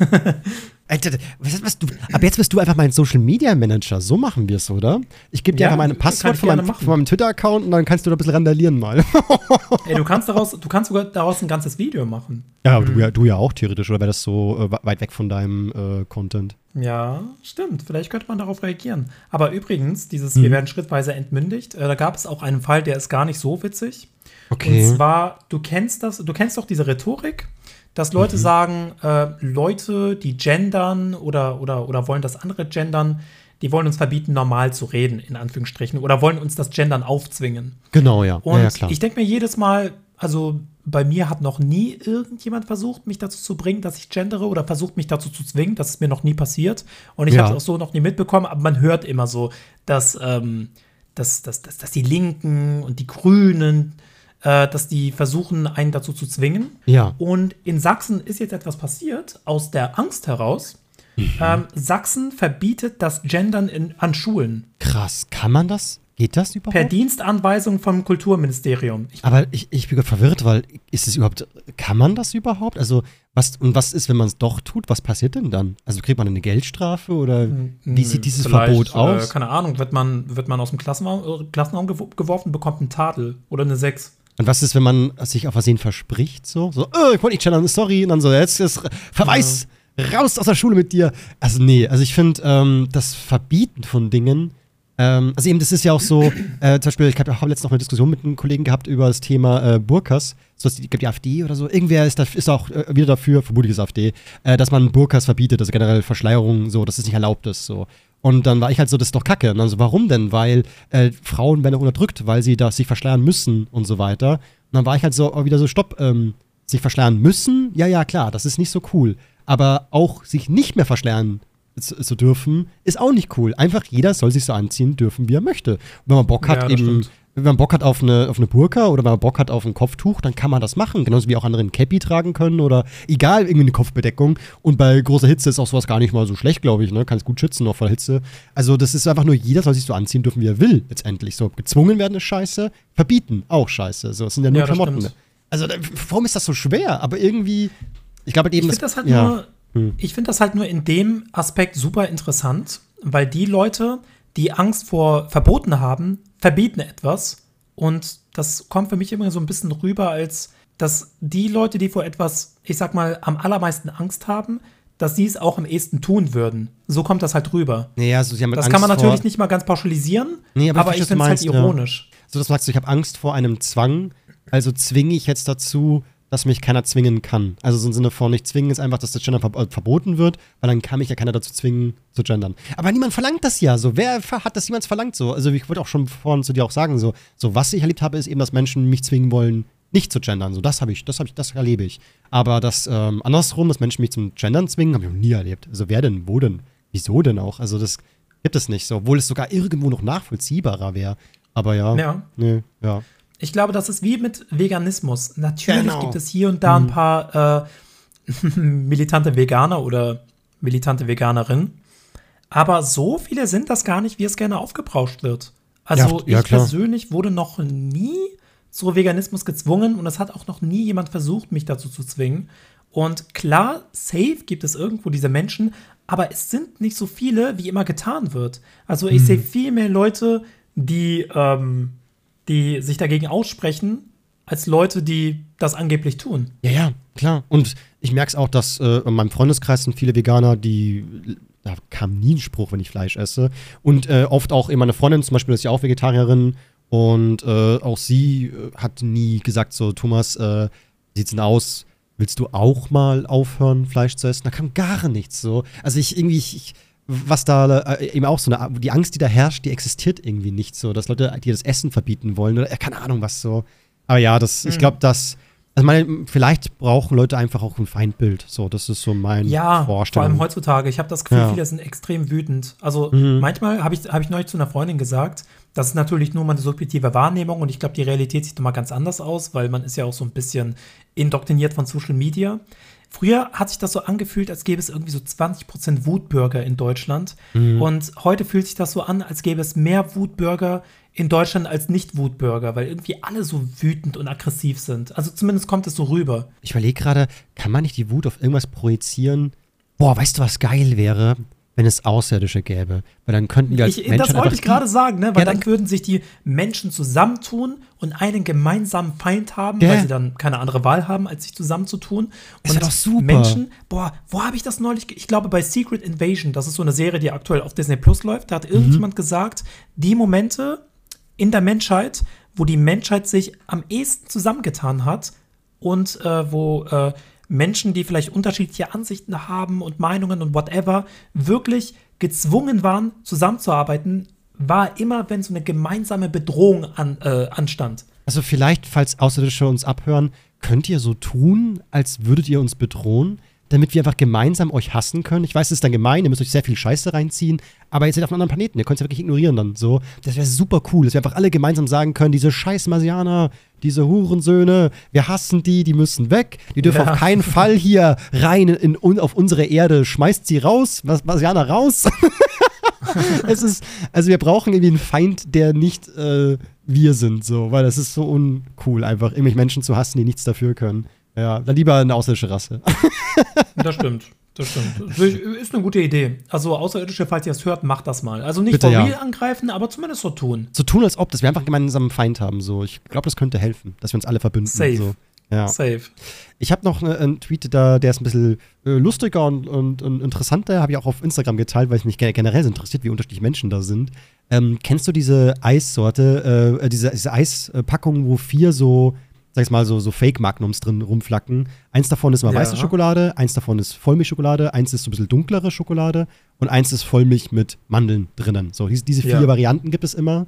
Alter, was, was, du, ab jetzt bist du einfach mein Social Media Manager. So machen wir es, oder? Ich gebe dir Ja, einfach mein Passwort von meinem, meinem Twitter-Account und dann kannst du da ein bisschen randalieren mal. [laughs] Ey, du kannst daraus, du kannst sogar daraus ein ganzes Video machen. ja, aber du, ja, du ja auch theoretisch, oder wäre das so äh, weit weg von deinem äh, Content? Ja, stimmt. Vielleicht könnte man darauf reagieren. Aber übrigens, dieses Mhm. Wir werden schrittweise entmündigt, äh, da gab es auch einen Fall, der ist gar nicht so witzig. Okay. Und zwar, du kennst das, du kennst doch diese Rhetorik, dass Leute Mhm. sagen, äh, Leute, die gendern oder, oder, oder wollen das andere gendern, die wollen uns verbieten, normal zu reden, in Anführungsstrichen, oder wollen uns das Gendern aufzwingen. Genau, ja. Und ja, ja, ich denke mir jedes Mal, also bei mir hat noch nie irgendjemand versucht, mich dazu zu bringen, dass ich gendere oder versucht, mich dazu zu zwingen. Das ist mir noch nie passiert. Und ich Ja. habe es auch so noch nie mitbekommen, aber man hört immer so, dass, ähm, dass, dass, dass, dass die Linken und die Grünen, äh, dass die versuchen, einen dazu zu zwingen. ja. Und in Sachsen ist jetzt etwas passiert, aus der Angst heraus. Mhm. Ähm, Sachsen verbietet das Gendern in, an Schulen. Krass. Kann man das? Geht das überhaupt? Per Dienstanweisung vom Kulturministerium. Ich Aber ich, ich bin gerade verwirrt, weil ist es überhaupt, kann man das überhaupt? Also, was, und was ist, wenn man es doch tut? Was passiert denn dann? Also kriegt man eine Geldstrafe oder wie sieht dieses Verbot aus? Äh, keine Ahnung, wird man, wird man aus dem Klassenraum, äh, Klassenraum gewo- geworfen, bekommt einen Tadel oder eine 6. Und was ist, wenn man sich auf Versehen verspricht? So, so oh, ich wollte nicht gendern, sorry. Und dann so, jetzt ist Verweis, raus aus der Schule mit dir. Also, nee, also ich finde, ähm, das Verbieten von Dingen, ähm, also eben, das ist ja auch so, äh, zum Beispiel, ich habe hab letztens noch eine Diskussion mit einem Kollegen gehabt über das Thema äh, Burkas. So, es gibt die AfD oder so. Irgendwer ist, da, ist auch äh, wieder dafür, vermutlich ist AfD, äh, dass man Burkas verbietet, also generell Verschleierung, so, dass es nicht erlaubt ist, so. Und dann war ich halt so, das ist doch kacke. Und dann so, warum denn? Weil äh, Frauen werden unterdrückt, weil sie da sich verschleiern müssen und so weiter. Und dann war ich halt so auch wieder so, stopp, ähm, sich verschleiern müssen? Ja, ja, klar, das ist nicht so cool. Aber auch sich nicht mehr verschleiern zu, zu dürfen, ist auch nicht cool. Einfach jeder soll sich so anziehen dürfen, wie er möchte. Und wenn man Bock hat, Ja, das eben, stimmt. Wenn man Bock hat auf eine, auf eine Burka oder wenn man Bock hat auf ein Kopftuch, dann kann man das machen. Genauso wie auch andere ein Cappy tragen können oder egal, irgendwie eine Kopfbedeckung. Und bei großer Hitze ist auch sowas gar nicht mal so schlecht, glaube ich. Ne? Kann es gut schützen, auch vor der Hitze. Also, das ist einfach nur, jeder soll sich so anziehen dürfen, wie er will, letztendlich. So, gezwungen werden ist scheiße, verbieten auch scheiße. So, es sind ja nur Ja, Klamotten. Also, warum ist das so schwer? Aber irgendwie, ich glaube halt Ich eben, finde das halt ja. nur, Hm. ich finde das halt nur in dem Aspekt super interessant, weil die Leute, die Angst vor Verboten haben, verbieten etwas. Und das kommt für mich immer so ein bisschen rüber, als dass die Leute, die vor etwas, ich sag mal, am allermeisten Angst haben, dass sie es auch am ehesten tun würden. So kommt das halt rüber. Nee, also Das Angst kann man natürlich nicht mal ganz pauschalisieren, Nee, aber ich aber, ich du finde es halt ja. ironisch. So, das sagst du, ich habe Angst vor einem Zwang, also zwinge ich jetzt dazu, dass mich keiner zwingen kann. Also so im Sinne von, nicht zwingen ist einfach, dass das Gender ver äh, verboten wird, weil dann kann mich ja keiner dazu zwingen, zu gendern. Aber niemand verlangt das ja so. Wer hat das jemals verlangt so? Also ich wollte auch schon vorhin zu dir auch sagen, so, so was ich erlebt habe, ist eben, dass Menschen mich zwingen wollen, nicht zu gendern. So, das habe ich, das habe ich, das erlebe ich. Aber das ähm, andersrum, dass Menschen mich zum Gendern zwingen, habe ich noch nie erlebt. Also wer denn, wo denn, wieso denn auch? Also das gibt es nicht so, obwohl es sogar irgendwo noch nachvollziehbarer wäre. Aber ja. Ja. Nee, ja. Ich glaube, das ist wie mit Veganismus. Natürlich Genau. gibt es hier und da ein paar äh, [laughs] militante Veganer oder militante Veganerinnen. Aber so viele sind das gar nicht, wie es gerne aufgebrauscht wird. Also Ja, ja, ich klar. persönlich wurde noch nie zu Veganismus gezwungen und es hat auch noch nie jemand versucht, mich dazu zu zwingen. Und klar, safe gibt es irgendwo diese Menschen, aber es sind nicht so viele, wie immer getan wird. Also ich sehe viel mehr Leute, die, ähm, die sich dagegen aussprechen, als Leute, die das angeblich tun. Ja, ja, klar. Und ich merke es auch, dass äh, in meinem Freundeskreis sind viele Veganer, die da kam nie ein Spruch, wenn ich Fleisch esse. Und äh, oft auch meine Freundin zum Beispiel ist ja auch Vegetarierin und äh, auch sie äh, hat nie gesagt so, Thomas, äh, sieht's denn aus? Willst du auch mal aufhören, Fleisch zu essen? Da kam gar nichts so. Also ich irgendwie, ich, ich, was da äh, eben auch so eine, die Angst, die da herrscht, die existiert irgendwie nicht so, dass Leute dir das Essen verbieten wollen oder äh, keine Ahnung was so. Aber ja, das, ich Mhm. glaube, dass also meine, vielleicht brauchen Leute einfach auch ein Feindbild. So, das ist so mein Ja, vor Vorstellung. allem heutzutage. Ich habe das Gefühl, Ja. viele sind extrem wütend. Also Mhm. manchmal habe ich, hab ich neulich zu einer Freundin gesagt, das ist natürlich nur meine subjektive Wahrnehmung und ich glaube, die Realität sieht nochmal ganz anders aus, weil man ist ja auch so ein bisschen indoktriniert von Social Media. Früher hat sich das so angefühlt, als gäbe es irgendwie so 20% Wutbürger in Deutschland. Mhm. Und heute fühlt sich das so an, als gäbe es mehr Wutbürger in Deutschland als Nicht-Wutbürger, weil irgendwie alle so wütend und aggressiv sind. Also zumindest kommt es so rüber. Ich überlege gerade, kann man nicht die Wut auf irgendwas projizieren? Boah, weißt du, was geil wäre, wenn es Außerirdische gäbe? Weil dann könnten wir als Ich, Menschen das wollte ich gerade sagen, ne? weil Ja, dann, dann- würden sich die Menschen zusammentun und einen gemeinsamen Feind haben, Ja. weil sie dann keine andere Wahl haben, als sich zusammenzutun. Ist Und ja doch super. Menschen, boah, wo habe ich das neulich? Ich glaube, bei Secret Invasion, das ist so eine Serie, die aktuell auf Disney Plus läuft, da hat irgendjemand gesagt, die Momente in der Menschheit, wo die Menschheit sich am ehesten zusammengetan hat und äh, wo äh, Menschen, die vielleicht unterschiedliche Ansichten haben und Meinungen und whatever, wirklich gezwungen waren, zusammenzuarbeiten, war immer, wenn so eine gemeinsame Bedrohung an, äh, anstand. Also vielleicht, falls Außerirdische uns abhören, könnt ihr so tun, als würdet ihr uns bedrohen, damit wir einfach gemeinsam euch hassen können. Ich weiß, es ist dann gemein, ihr müsst euch sehr viel Scheiße reinziehen, aber ihr seid auf einem anderen Planeten, ihr könnt es ja wirklich ignorieren dann so. Das wäre super cool, dass wir einfach alle gemeinsam sagen können, diese scheiß Marsianer, diese Hurensöhne, wir hassen die, die müssen weg, die dürfen Ja. auf keinen Fall hier rein in, in, auf unsere Erde, schmeißt sie raus, Marsianer raus. [laughs] es ist, also wir brauchen irgendwie einen Feind, der nicht äh, wir sind, so, weil das ist so uncool, einfach irgendwelche Menschen zu hassen, die nichts dafür können. Ja, dann lieber eine ausländische Rasse. [laughs] Das stimmt. Das stimmt. Ist eine gute Idee. Also, Außerirdische, falls ihr das hört, macht das mal. Also nicht Bitte, for ja. real angreifen, aber zumindest so tun. so tun, als ob, dass wir einfach einen gemeinsamen Feind haben. So, ich glaube, das könnte helfen, dass wir uns alle verbünden. Safe. So. Ja. Safe. Ich habe noch ne, einen Tweet da, der ist ein bisschen äh, lustiger und, und, und interessanter. Habe ich auch auf Instagram geteilt, weil es mich ge- generell so interessiert, wie unterschiedlich Menschen da sind. Ähm, kennst du diese Eissorte, äh, diese, diese Eispackung, wo vier so, sag ich mal, so, so Fake-Magnums drin rumflacken? Eins davon ist mal Ja. weiße Schokolade, eins davon ist Vollmilchschokolade, eins ist so ein bisschen dunklere Schokolade und eins ist Vollmilch mit Mandeln drinnen. So, diese, diese vier Ja. Varianten gibt es immer.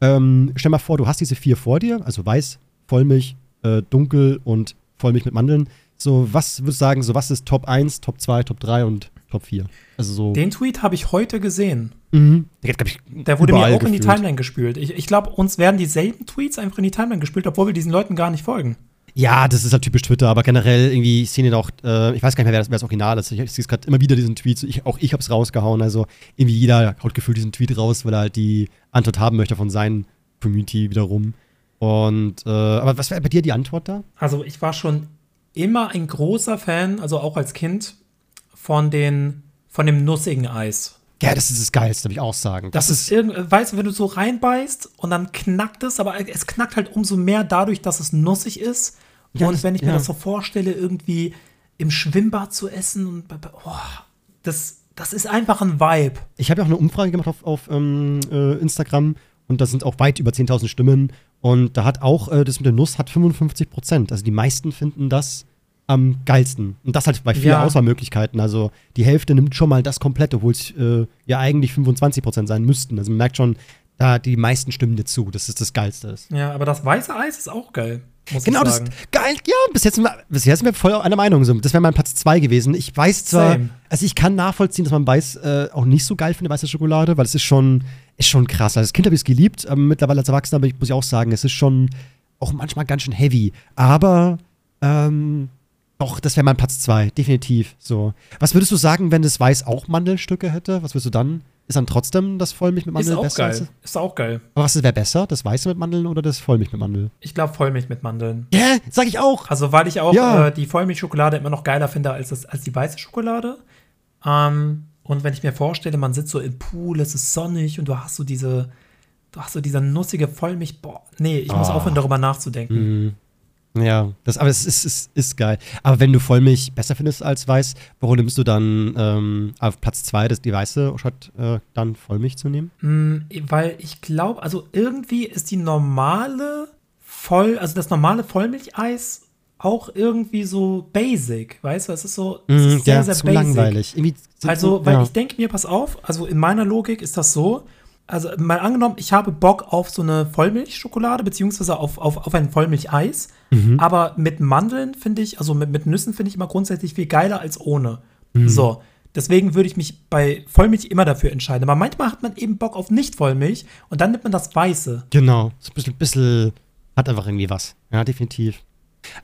Ähm, stell mal vor, du hast diese vier vor dir, also weiß, Vollmilch, äh, dunkel und Vollmilch mit Mandeln. So, was würdest du sagen, so was ist Top 1, Top 2, Top 3 und Top 4? Also so. Den Tweet habe ich heute gesehen. Mhm. Der, ich, Der wurde mir auch in die gefühlt. Timeline gespült. Ich, ich glaube, uns werden dieselben Tweets einfach in die Timeline gespült, obwohl wir diesen Leuten gar nicht folgen. Ja, das ist halt typisch Twitter, aber generell irgendwie, ich sehe den auch, äh, ich weiß gar nicht mehr, wer das, wer das Original ist. Ich, ich sehe gerade immer wieder diesen Tweet, ich, auch ich habe es rausgehauen, also irgendwie jeder haut gefühlt diesen Tweet raus, weil er halt die Antwort haben möchte von seinen Community wiederum. Und, äh, aber was wäre bei dir die Antwort da? Also ich war schon immer ein großer Fan, also auch als Kind, von, den, von dem nussigen Eis. Ja, das ist das Geilste, würde ich auch sagen. Das, ist, irgend, weißt du, wenn du so reinbeißt und dann knackt es, aber es knackt halt umso mehr dadurch, dass es nussig ist. Ja, und das- wenn ich mir ja. das so vorstelle, irgendwie im Schwimmbad zu essen und oh, das, das ist einfach ein Vibe. Ich habe ja auch eine Umfrage gemacht auf, auf ähm, äh, Instagram und da sind auch weit über 10.000 Stimmen. Und da hat auch äh, das mit der Nuss hat 55 Prozent. Also die meisten finden das am geilsten. Und das halt bei vier Ja. Auswahlmöglichkeiten. Also die Hälfte nimmt schon mal das komplette, obwohl es äh, ja eigentlich 25 Prozent sein müssten. Also man merkt schon, da die meisten stimmen dir zu, dass es das Geilste ist. Ja, aber das weiße Eis ist auch geil. Muss Genau, ich das sagen. geil. Ja, bis jetzt, wir- bisher sind wir voll einer Meinung. So. Das wäre mein Platz zwei gewesen. Ich weiß zwar, Same. also ich kann nachvollziehen, dass man weiß äh, auch nicht so geil findet, weiße Schokolade, weil es ist schon, ist schon krass. Also als Kind habe ich es geliebt, aber mittlerweile als Erwachsener aber ich muss ich auch sagen, es ist schon auch manchmal ganz schön heavy. Aber ähm, doch, das wäre mein Platz 2, definitiv. So. Was würdest du sagen, wenn das Weiß auch Mandelstücke hätte? Was würdest du dann? Ist dann trotzdem das Vollmilch mit Mandeln ist auch besser? geil. Ist auch geil. Aber was wäre besser? Das Weiße mit Mandeln oder das Vollmilch mit Mandeln? Ich glaube Vollmilch mit Mandeln. Ja, yeah, sag ich auch. Also, weil ich auch Ja. äh, die Vollmilchschokolade immer noch geiler finde als, das, als die weiße Schokolade. Ähm, und wenn ich mir vorstelle, man sitzt so im Pool, es ist sonnig und du hast so diese, du hast so diese nussige Vollmilch. Boah, nee, ich muss Ah. aufhören, darüber nachzudenken. Mhm. Ja, das, aber es ist, ist, ist geil. Aber wenn du Vollmilch besser findest als Weiß, warum nimmst du dann ähm, auf Platz 2 das die Weiße, statt äh, dann Vollmilch zu nehmen? Mm, weil ich glaube, also irgendwie ist die normale Voll, also das normale Vollmilcheis auch irgendwie so basic, weißt du? Es ist so, es ist sehr, ja, sehr zu basic. langweilig. Also, so- weil ja. ich denke mir, pass auf, also in meiner Logik ist das so, also mal angenommen, ich habe Bock auf so eine Vollmilchschokolade, beziehungsweise auf, auf, auf ein Vollmilcheis, Mhm. aber mit Mandeln finde ich, also mit, mit Nüssen finde ich immer grundsätzlich viel geiler als ohne. Mhm. So. Deswegen würde ich mich bei Vollmilch immer dafür entscheiden. Aber manchmal hat man eben Bock auf Nicht-Vollmilch und dann nimmt man das Weiße. Genau, so ein bisschen, bisschen hat einfach irgendwie was. Ja, definitiv.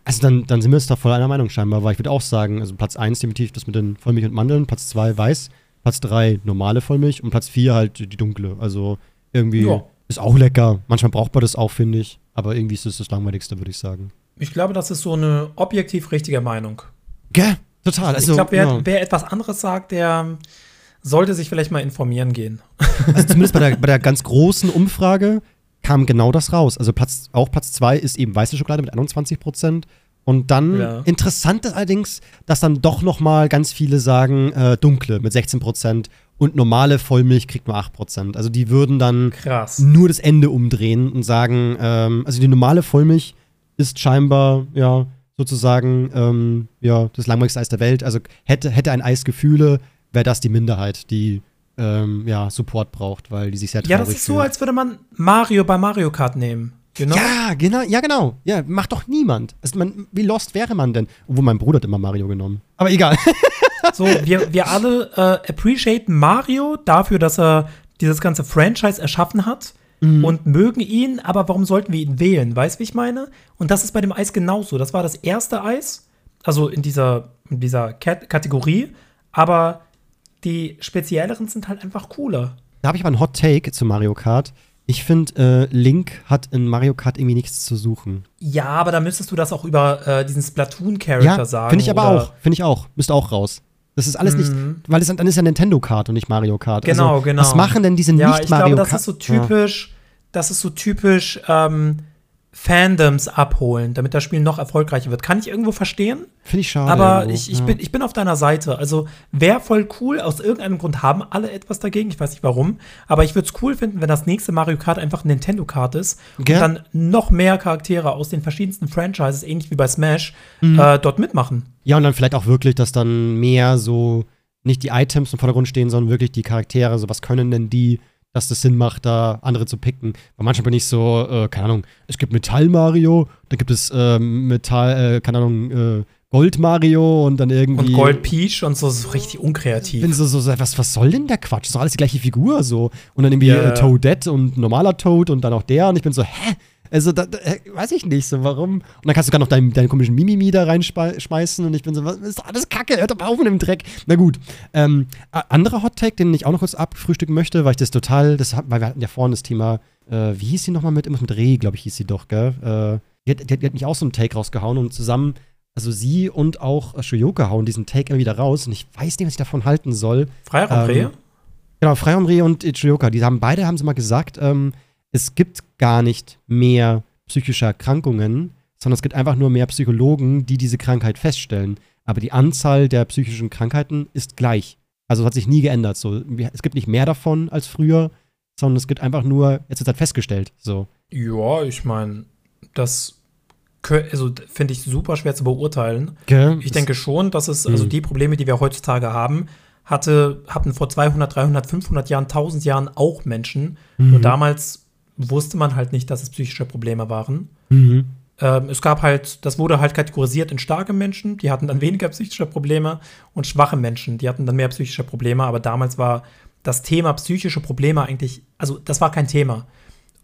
Also dann, dann sind wir jetzt da voll einer Meinung scheinbar, weil ich würde auch sagen, also Platz 1 definitiv das mit den Vollmilch und Mandeln, Platz 2 weiß, Platz 3 normale Vollmilch und Platz 4 halt die dunkle. Also irgendwie Ja. ist auch lecker. Manchmal braucht man das auch, finde ich. Aber irgendwie ist es das langweiligste, würde ich sagen. Ich glaube, das ist so eine objektiv richtige Meinung. Gell? Total. Also, ich glaube, wer, ja. wer etwas anderes sagt, der sollte sich vielleicht mal informieren gehen. also [laughs] zumindest bei der, bei der ganz großen Umfrage kam genau das raus. Also Platz, auch Platz 2 ist eben weiße Schokolade mit 21 Prozent. Und dann Ja. interessant ist allerdings, dass dann doch noch mal ganz viele sagen äh, dunkle mit 16 Prozent und normale Vollmilch kriegt nur 8 Prozent. Also die würden dann Krass. nur das Ende umdrehen und sagen, ähm, also die normale Vollmilch ist scheinbar, ja, sozusagen, ähm, ja, das langweiligste Eis der Welt. Also hätte, hätte ein Eis Gefühle, wäre das die Minderheit, die, ähm, ja, Support braucht, weil die sich sehr traurig Ja, das ist so, als würde man Mario bei Mario Kart nehmen. Know? Ja, genau, ja, genau. Ja, macht doch niemand. Also man, wie lost wäre man denn? Obwohl mein Bruder hat immer Mario genommen. Aber egal. [laughs] So, wir, wir alle äh, appreciaten Mario dafür, dass er dieses ganze Franchise erschaffen hat Mhm. und mögen ihn, aber warum sollten wir ihn wählen? Weißt du, wie ich meine? Und das ist bei dem Eis genauso. Das war das erste Eis, also in dieser, in dieser Kat Kategorie, aber die spezielleren sind halt einfach cooler. Da habe ich aber einen Hot Take zu Mario Kart. Ich finde, äh, Link hat in Mario Kart irgendwie nichts zu suchen. Ja, aber da müsstest du das auch über äh, diesen Splatoon-Charakter Ja, sagen. finde ich aber oder- auch. Finde ich auch. Müsste auch raus. Das ist alles Mhm. nicht, weil es, dann ist ja Nintendo Kart und nicht Mario Kart. Genau, also, genau. Was machen denn diese Ja, nicht ich Mario glaube, das Kart? ist so typisch, das ist so typisch ähm, Fandoms abholen, damit das Spiel noch erfolgreicher wird. Kann ich irgendwo verstehen, Finde ich schade. aber irgendwo. ich, ich, ja. bin, ich bin auf deiner Seite. Also wäre voll cool, aus irgendeinem Grund haben alle etwas dagegen, ich weiß nicht warum, aber ich würde es cool finden, wenn das nächste Mario Kart einfach ein Nintendo Kart ist Gell? und dann noch mehr Charaktere aus den verschiedensten Franchises, ähnlich wie bei Smash, Mhm. äh, dort mitmachen. Ja, und dann vielleicht auch wirklich, dass dann mehr so nicht die Items im Vordergrund stehen, sondern wirklich die Charaktere. So, was können denn die, dass das Sinn macht, da andere zu picken? Weil manchmal bin ich so, äh, keine Ahnung, es gibt Metall-Mario, dann gibt es ähm, Metall, äh, keine Ahnung, äh, Gold-Mario und dann irgendwie. Und Gold Peach und so, so richtig unkreativ. bin so, so, so, was, was soll denn der Quatsch? Das ist doch alles die gleiche Figur so. Und dann irgendwie Ja. äh, Toadette und normaler Toad und dann auch der. Und ich bin so, hä? Also, da, da, weiß ich nicht, so warum. Und dann kannst du sogar noch deinen, deinen komischen Mimimi da reinschmeißen. Und ich bin so, was ist alles Kacke? Hört doch mal auf mit dem Dreck. Na gut. Ähm, anderer Hot Take, den ich auch noch kurz abfrühstücken möchte, weil ich das total, das, weil wir hatten ja vorhin das Thema, äh, wie hieß sie nochmal mit, irgendwas mit Reh, glaube ich, hieß sie doch, gell? Äh, die, hat, die, hat, die hat mich auch so einen Take rausgehauen und zusammen, also sie und auch Shoyoka hauen diesen Take immer wieder raus und ich weiß nicht, was ich davon halten soll. Freiraum Ähm, Genau, Freihomri und Ichioka, die haben beide haben sie mal gesagt, ähm, es gibt gar nicht mehr psychische Erkrankungen, sondern es gibt einfach nur mehr Psychologen, die diese Krankheit feststellen. Aber die Anzahl der psychischen Krankheiten ist gleich. Also es hat sich nie geändert. So, es gibt nicht mehr davon als früher, sondern es gibt einfach nur, jetzt ist halt festgestellt. So. Ja, ich meine, das also, finde ich super schwer zu beurteilen. Gell? Ich denke schon, dass es, also Mhm. die Probleme, die wir heutzutage haben, hatte, hatten vor 200, 300, 500 Jahren, 1000 Jahren auch Menschen. Mhm. Nur damals wusste man halt nicht, dass es psychische Probleme waren. Mhm. Ähm, es gab halt, das wurde halt kategorisiert in starke Menschen, die hatten dann weniger psychische Probleme und schwache Menschen, die hatten dann mehr psychische Probleme, aber damals war das Thema psychische Probleme eigentlich, also das war kein Thema.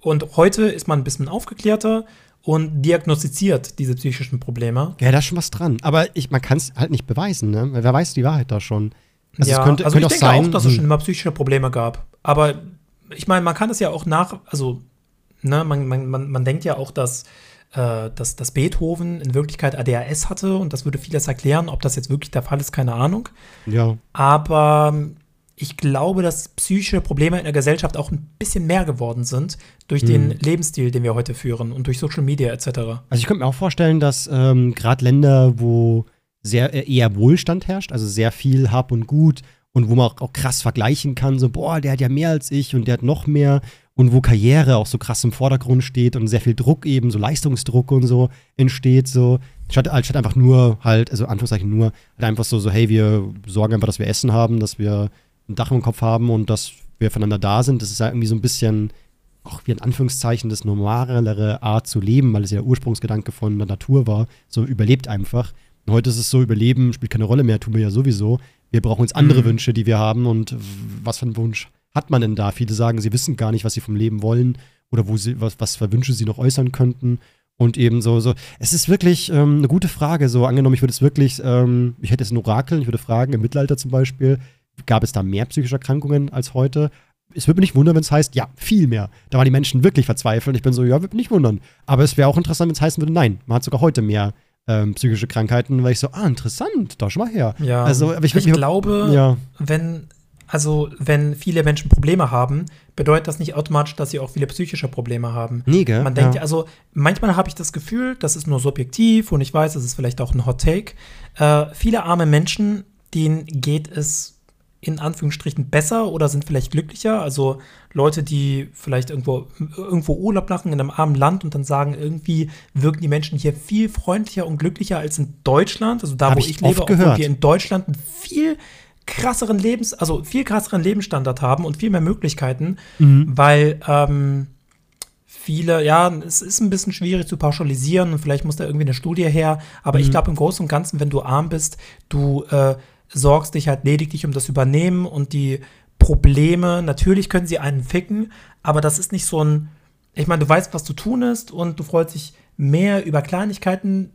Und heute ist man ein bisschen aufgeklärter und diagnostiziert diese psychischen Probleme. Ja, da ist schon was dran. Aber ich, man kann es halt nicht beweisen, ne? Wer weiß die Wahrheit da schon. Also, ja, könnte, also könnte ich denke sein, auch, dass es hm. schon immer psychische Probleme gab. Aber ich meine, man kann es ja auch nach, also, ne, man, man, man, man denkt ja auch, dass, äh, dass, dass Beethoven in Wirklichkeit ADHS hatte und das würde vieles erklären. Ob das jetzt wirklich der Fall ist, keine Ahnung. Ja. Aber ich glaube, dass psychische Probleme in der Gesellschaft auch ein bisschen mehr geworden sind durch den mhm. Lebensstil, den wir heute führen und durch Social Media etc. Also ich könnte mir auch vorstellen, dass ähm, gerade Länder, wo sehr äh, eher Wohlstand herrscht, also sehr viel Hab und Gut und wo man auch, auch, krass vergleichen kann, so boah, der hat ja mehr als ich und der hat noch mehr und wo Karriere auch so krass im Vordergrund steht und sehr viel Druck eben, so Leistungsdruck und so entsteht, so statt, statt einfach nur halt, also Anführungszeichen nur, halt einfach so, so hey, wir sorgen einfach, dass wir Essen haben, dass wir ein Dach im Kopf haben und dass wir voneinander da sind. Das ist ja irgendwie so ein bisschen auch wie in Anführungszeichen das normalere Art zu leben, weil es ja Ursprungsgedanke von der Natur war. So überlebt einfach. Und heute ist es so, Überleben spielt keine Rolle mehr, tun wir ja sowieso. Wir brauchen jetzt andere mhm. Wünsche, die wir haben. Und was für einen Wunsch hat man denn da? Viele sagen, sie wissen gar nicht, was sie vom Leben wollen oder wo sie, was, was für Wünsche sie noch äußern könnten. Und eben so, so, es ist wirklich ähm, eine gute Frage. So, angenommen, ich würde es wirklich, ähm, ich hätte es ein Orakel, ich würde fragen, im Mittelalter zum Beispiel, gab es da mehr psychische Erkrankungen als heute. Es würde mich nicht wundern, wenn es heißt, ja, viel mehr. Da waren die Menschen wirklich verzweifelt. Und ich bin so, ja, würde mich nicht wundern. Aber es wäre auch interessant, wenn es heißen würde, nein, man hat sogar heute mehr ähm, psychische Krankheiten, weil ich so, ah, interessant, da schon mal her. Ja, also, aber ich, ich glaube, ja. wenn, also, wenn viele Menschen Probleme haben, bedeutet das nicht automatisch, dass sie auch viele psychische Probleme haben. Nee, gell? Man denkt, ja. also, manchmal habe ich das Gefühl, das ist nur subjektiv und ich weiß, das ist vielleicht auch ein Hot Take. Äh, viele arme Menschen, denen geht es in Anführungsstrichen besser oder sind vielleicht glücklicher. Also Leute, die vielleicht irgendwo, irgendwo Urlaub machen in einem armen Land und dann sagen, irgendwie wirken die Menschen hier viel freundlicher und glücklicher als in Deutschland. Also da, Hab wo ich, ich lebe, obwohl wir in Deutschland einen viel krasseren Lebens, also viel krasseren Lebensstandard haben und viel mehr Möglichkeiten, mhm. weil ähm, viele, ja, es ist ein bisschen schwierig zu pauschalisieren und vielleicht muss da irgendwie eine Studie her, aber mhm. ich glaube im Großen und Ganzen, wenn du arm bist, du äh, sorgst dich halt lediglich um das Übernehmen und die Probleme. Natürlich können sie einen ficken, aber das ist nicht so ein. Ich meine, du weißt, was zu tun ist und du freust dich mehr über Kleinigkeiten.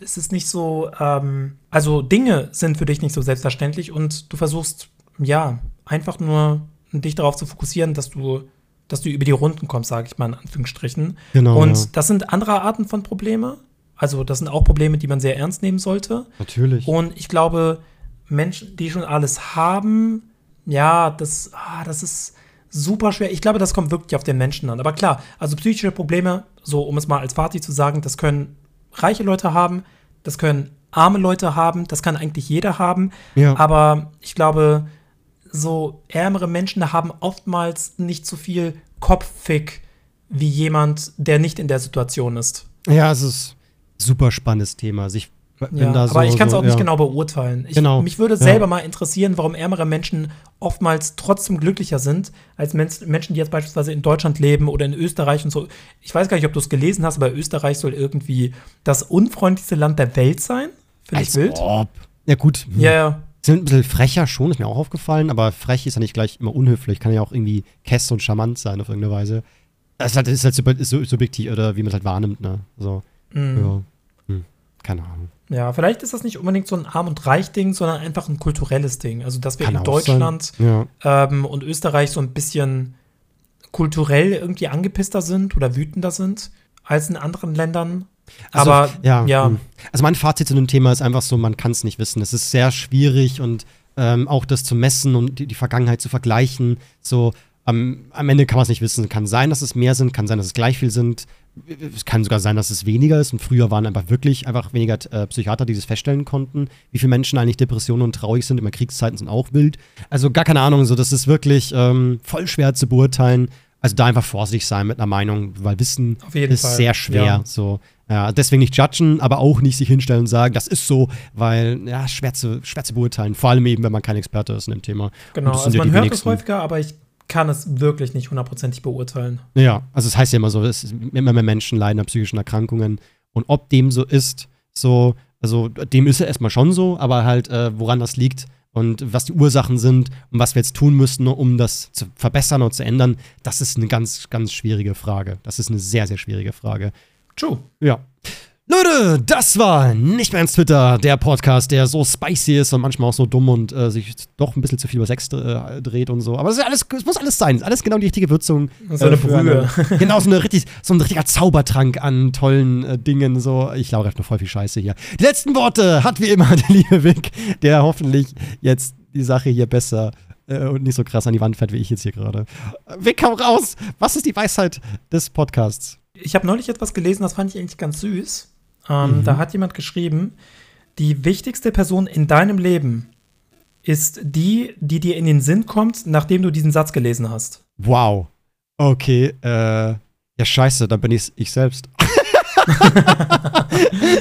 Es ist nicht so, ähm, also Dinge sind für dich nicht so selbstverständlich und du versuchst, ja, einfach nur dich darauf zu fokussieren, dass du, dass du über die Runden kommst, sage ich mal in Anführungsstrichen. Genau. Und ja. das sind andere Arten von Probleme. Also das sind auch Probleme, die man sehr ernst nehmen sollte. Natürlich. Und ich glaube, Menschen, die schon alles haben, ja, das, ah, das ist super schwer. Ich glaube, das kommt wirklich auf den Menschen an. Aber klar, also psychische Probleme, so um es mal als Fazit zu sagen, das können reiche Leute haben, das können arme Leute haben, das kann eigentlich jeder haben. Ja. Aber ich glaube, so ärmere Menschen haben oftmals nicht so viel Kopffick wie jemand, der nicht in der Situation ist. Ja, es ist ein super spannendes Thema. Sich ja, aber so, ich kann es auch so, nicht ja. genau beurteilen. Ich, genau. Mich würde selber ja. mal interessieren, warum ärmere Menschen oftmals trotzdem glücklicher sind als Men Menschen, die jetzt beispielsweise in Deutschland leben oder in Österreich und so. Ich weiß gar nicht, ob du es gelesen hast, aber Österreich soll irgendwie das unfreundlichste Land der Welt sein. Finde ich wild. Ob. Ja, gut. Hm. Ja, ja. Sind ein bisschen frecher schon, ist mir auch aufgefallen, aber frech ist ja nicht gleich immer unhöflich. Kann ja auch irgendwie kess und charmant sein auf irgendeine Weise. Das ist halt, ist halt subjektiv oder wie man es halt wahrnimmt, ne? So. Mhm. Ja. Keine Ahnung. Ja, vielleicht ist das nicht unbedingt so ein Arm- und Reich-Ding, sondern einfach ein kulturelles Ding. Also, dass wir Kann in Deutschland ja. ähm, und Österreich so ein bisschen kulturell irgendwie angepisster sind oder wütender sind als in anderen Ländern. Also, Aber ja, ja. Hm. Also mein Fazit zu dem Thema ist einfach so, man kann es nicht wissen. Es ist sehr schwierig und ähm, auch das zu messen und die, die Vergangenheit zu vergleichen. So, am, am Ende kann man es nicht wissen. Kann sein, dass es mehr sind, kann sein, dass es gleich viel sind. Es kann sogar sein, dass es weniger ist. Und früher waren einfach wirklich einfach weniger äh, Psychiater, die das feststellen konnten. Wie viele Menschen eigentlich Depressionen und traurig sind. Immer Kriegszeiten sind auch wild. Also gar keine Ahnung. So, das ist wirklich ähm, voll schwer zu beurteilen. Also da einfach vorsichtig sein mit einer Meinung, weil Wissen ist Fall. sehr schwer. Ja. So. Ja, deswegen nicht judgen, aber auch nicht sich hinstellen und sagen, das ist so, weil, ja, schwer zu, schwer zu beurteilen. Vor allem eben, wenn man kein Experte ist in dem Thema. Genau, also man hört es häufiger, aber ich kann es wirklich nicht hundertprozentig beurteilen. Ja, also es heißt ja immer so, es immer mehr Menschen leiden an psychischen Erkrankungen. Und ob dem so ist, so, also dem ist es erstmal schon so, aber halt, äh, woran das liegt und was die Ursachen sind und was wir jetzt tun müssten, um das zu verbessern und zu ändern, das ist eine ganz, ganz schwierige Frage. Das ist eine sehr, sehr schwierige Frage. True. Ja. Leute, das war nicht mehr ins Twitter, der Podcast, der so spicy ist und manchmal auch so dumm und äh, sich doch ein bisschen zu viel über Sex äh, dreht und so. Aber das ist alles, es muss alles sein. Alles genau die richtige Würzung. So eine äh, Brühe. [laughs] genau, so, eine richtig, so ein richtiger Zaubertrank an tollen äh, Dingen. So. Ich glaube, noch voll viel Scheiße hier. Die letzten Worte hat wie immer [laughs] der liebe Vic, der hoffentlich jetzt die Sache hier besser äh, und nicht so krass an die Wand fährt, wie ich jetzt hier gerade. Vic, komm raus! Was ist die Weisheit des Podcasts? Ich habe neulich etwas gelesen, das fand ich eigentlich ganz süß. Ähm, Mhm. Da hat jemand geschrieben, die wichtigste Person in deinem Leben ist die, die dir in den Sinn kommt, nachdem du diesen Satz gelesen hast. Wow. Okay, äh. Ja, scheiße, dann bin ich ich selbst. [laughs]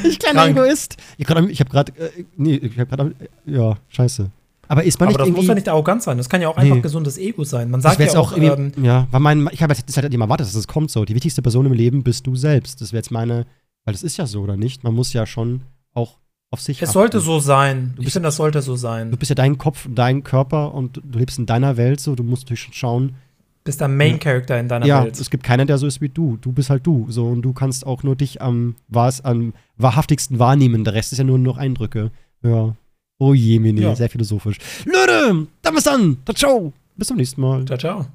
ich kleiner Krank. Egoist. Ich, grad- ich habe gerade. Äh, nee, ich habe gerade. Ja, scheiße. Aber ist man Aber nicht das irgendwie. muss ja nicht arrogant sein. Das kann ja auch Nee. einfach gesundes Ego sein. Man sagt ja auch auch, ähm, ja, weil mein, ich habe jetzt halt immer erwartet, dass es kommt so. Die wichtigste Person im Leben bist du selbst. Das wäre jetzt meine. Weil das ist ja so, oder nicht? Man muss ja schon auch auf sich. es achten. sollte so sein. Du Ich finde, das sollte so sein. Du bist ja dein Kopf, dein Körper und du lebst in deiner Welt so. Du musst natürlich schon schauen, bist der Main Character in deiner ja, Welt. es gibt keinen, der so ist wie du. Du bist halt du. So, und du kannst auch nur dich am, wahr's, am wahrhaftigsten wahrnehmen. Der Rest ist ja nur noch Eindrücke. Ja. Oh je, Mini, Ja. sehr philosophisch. Leute, dann bis dann. Ciao. Bis zum nächsten Mal. Ciao, ciao.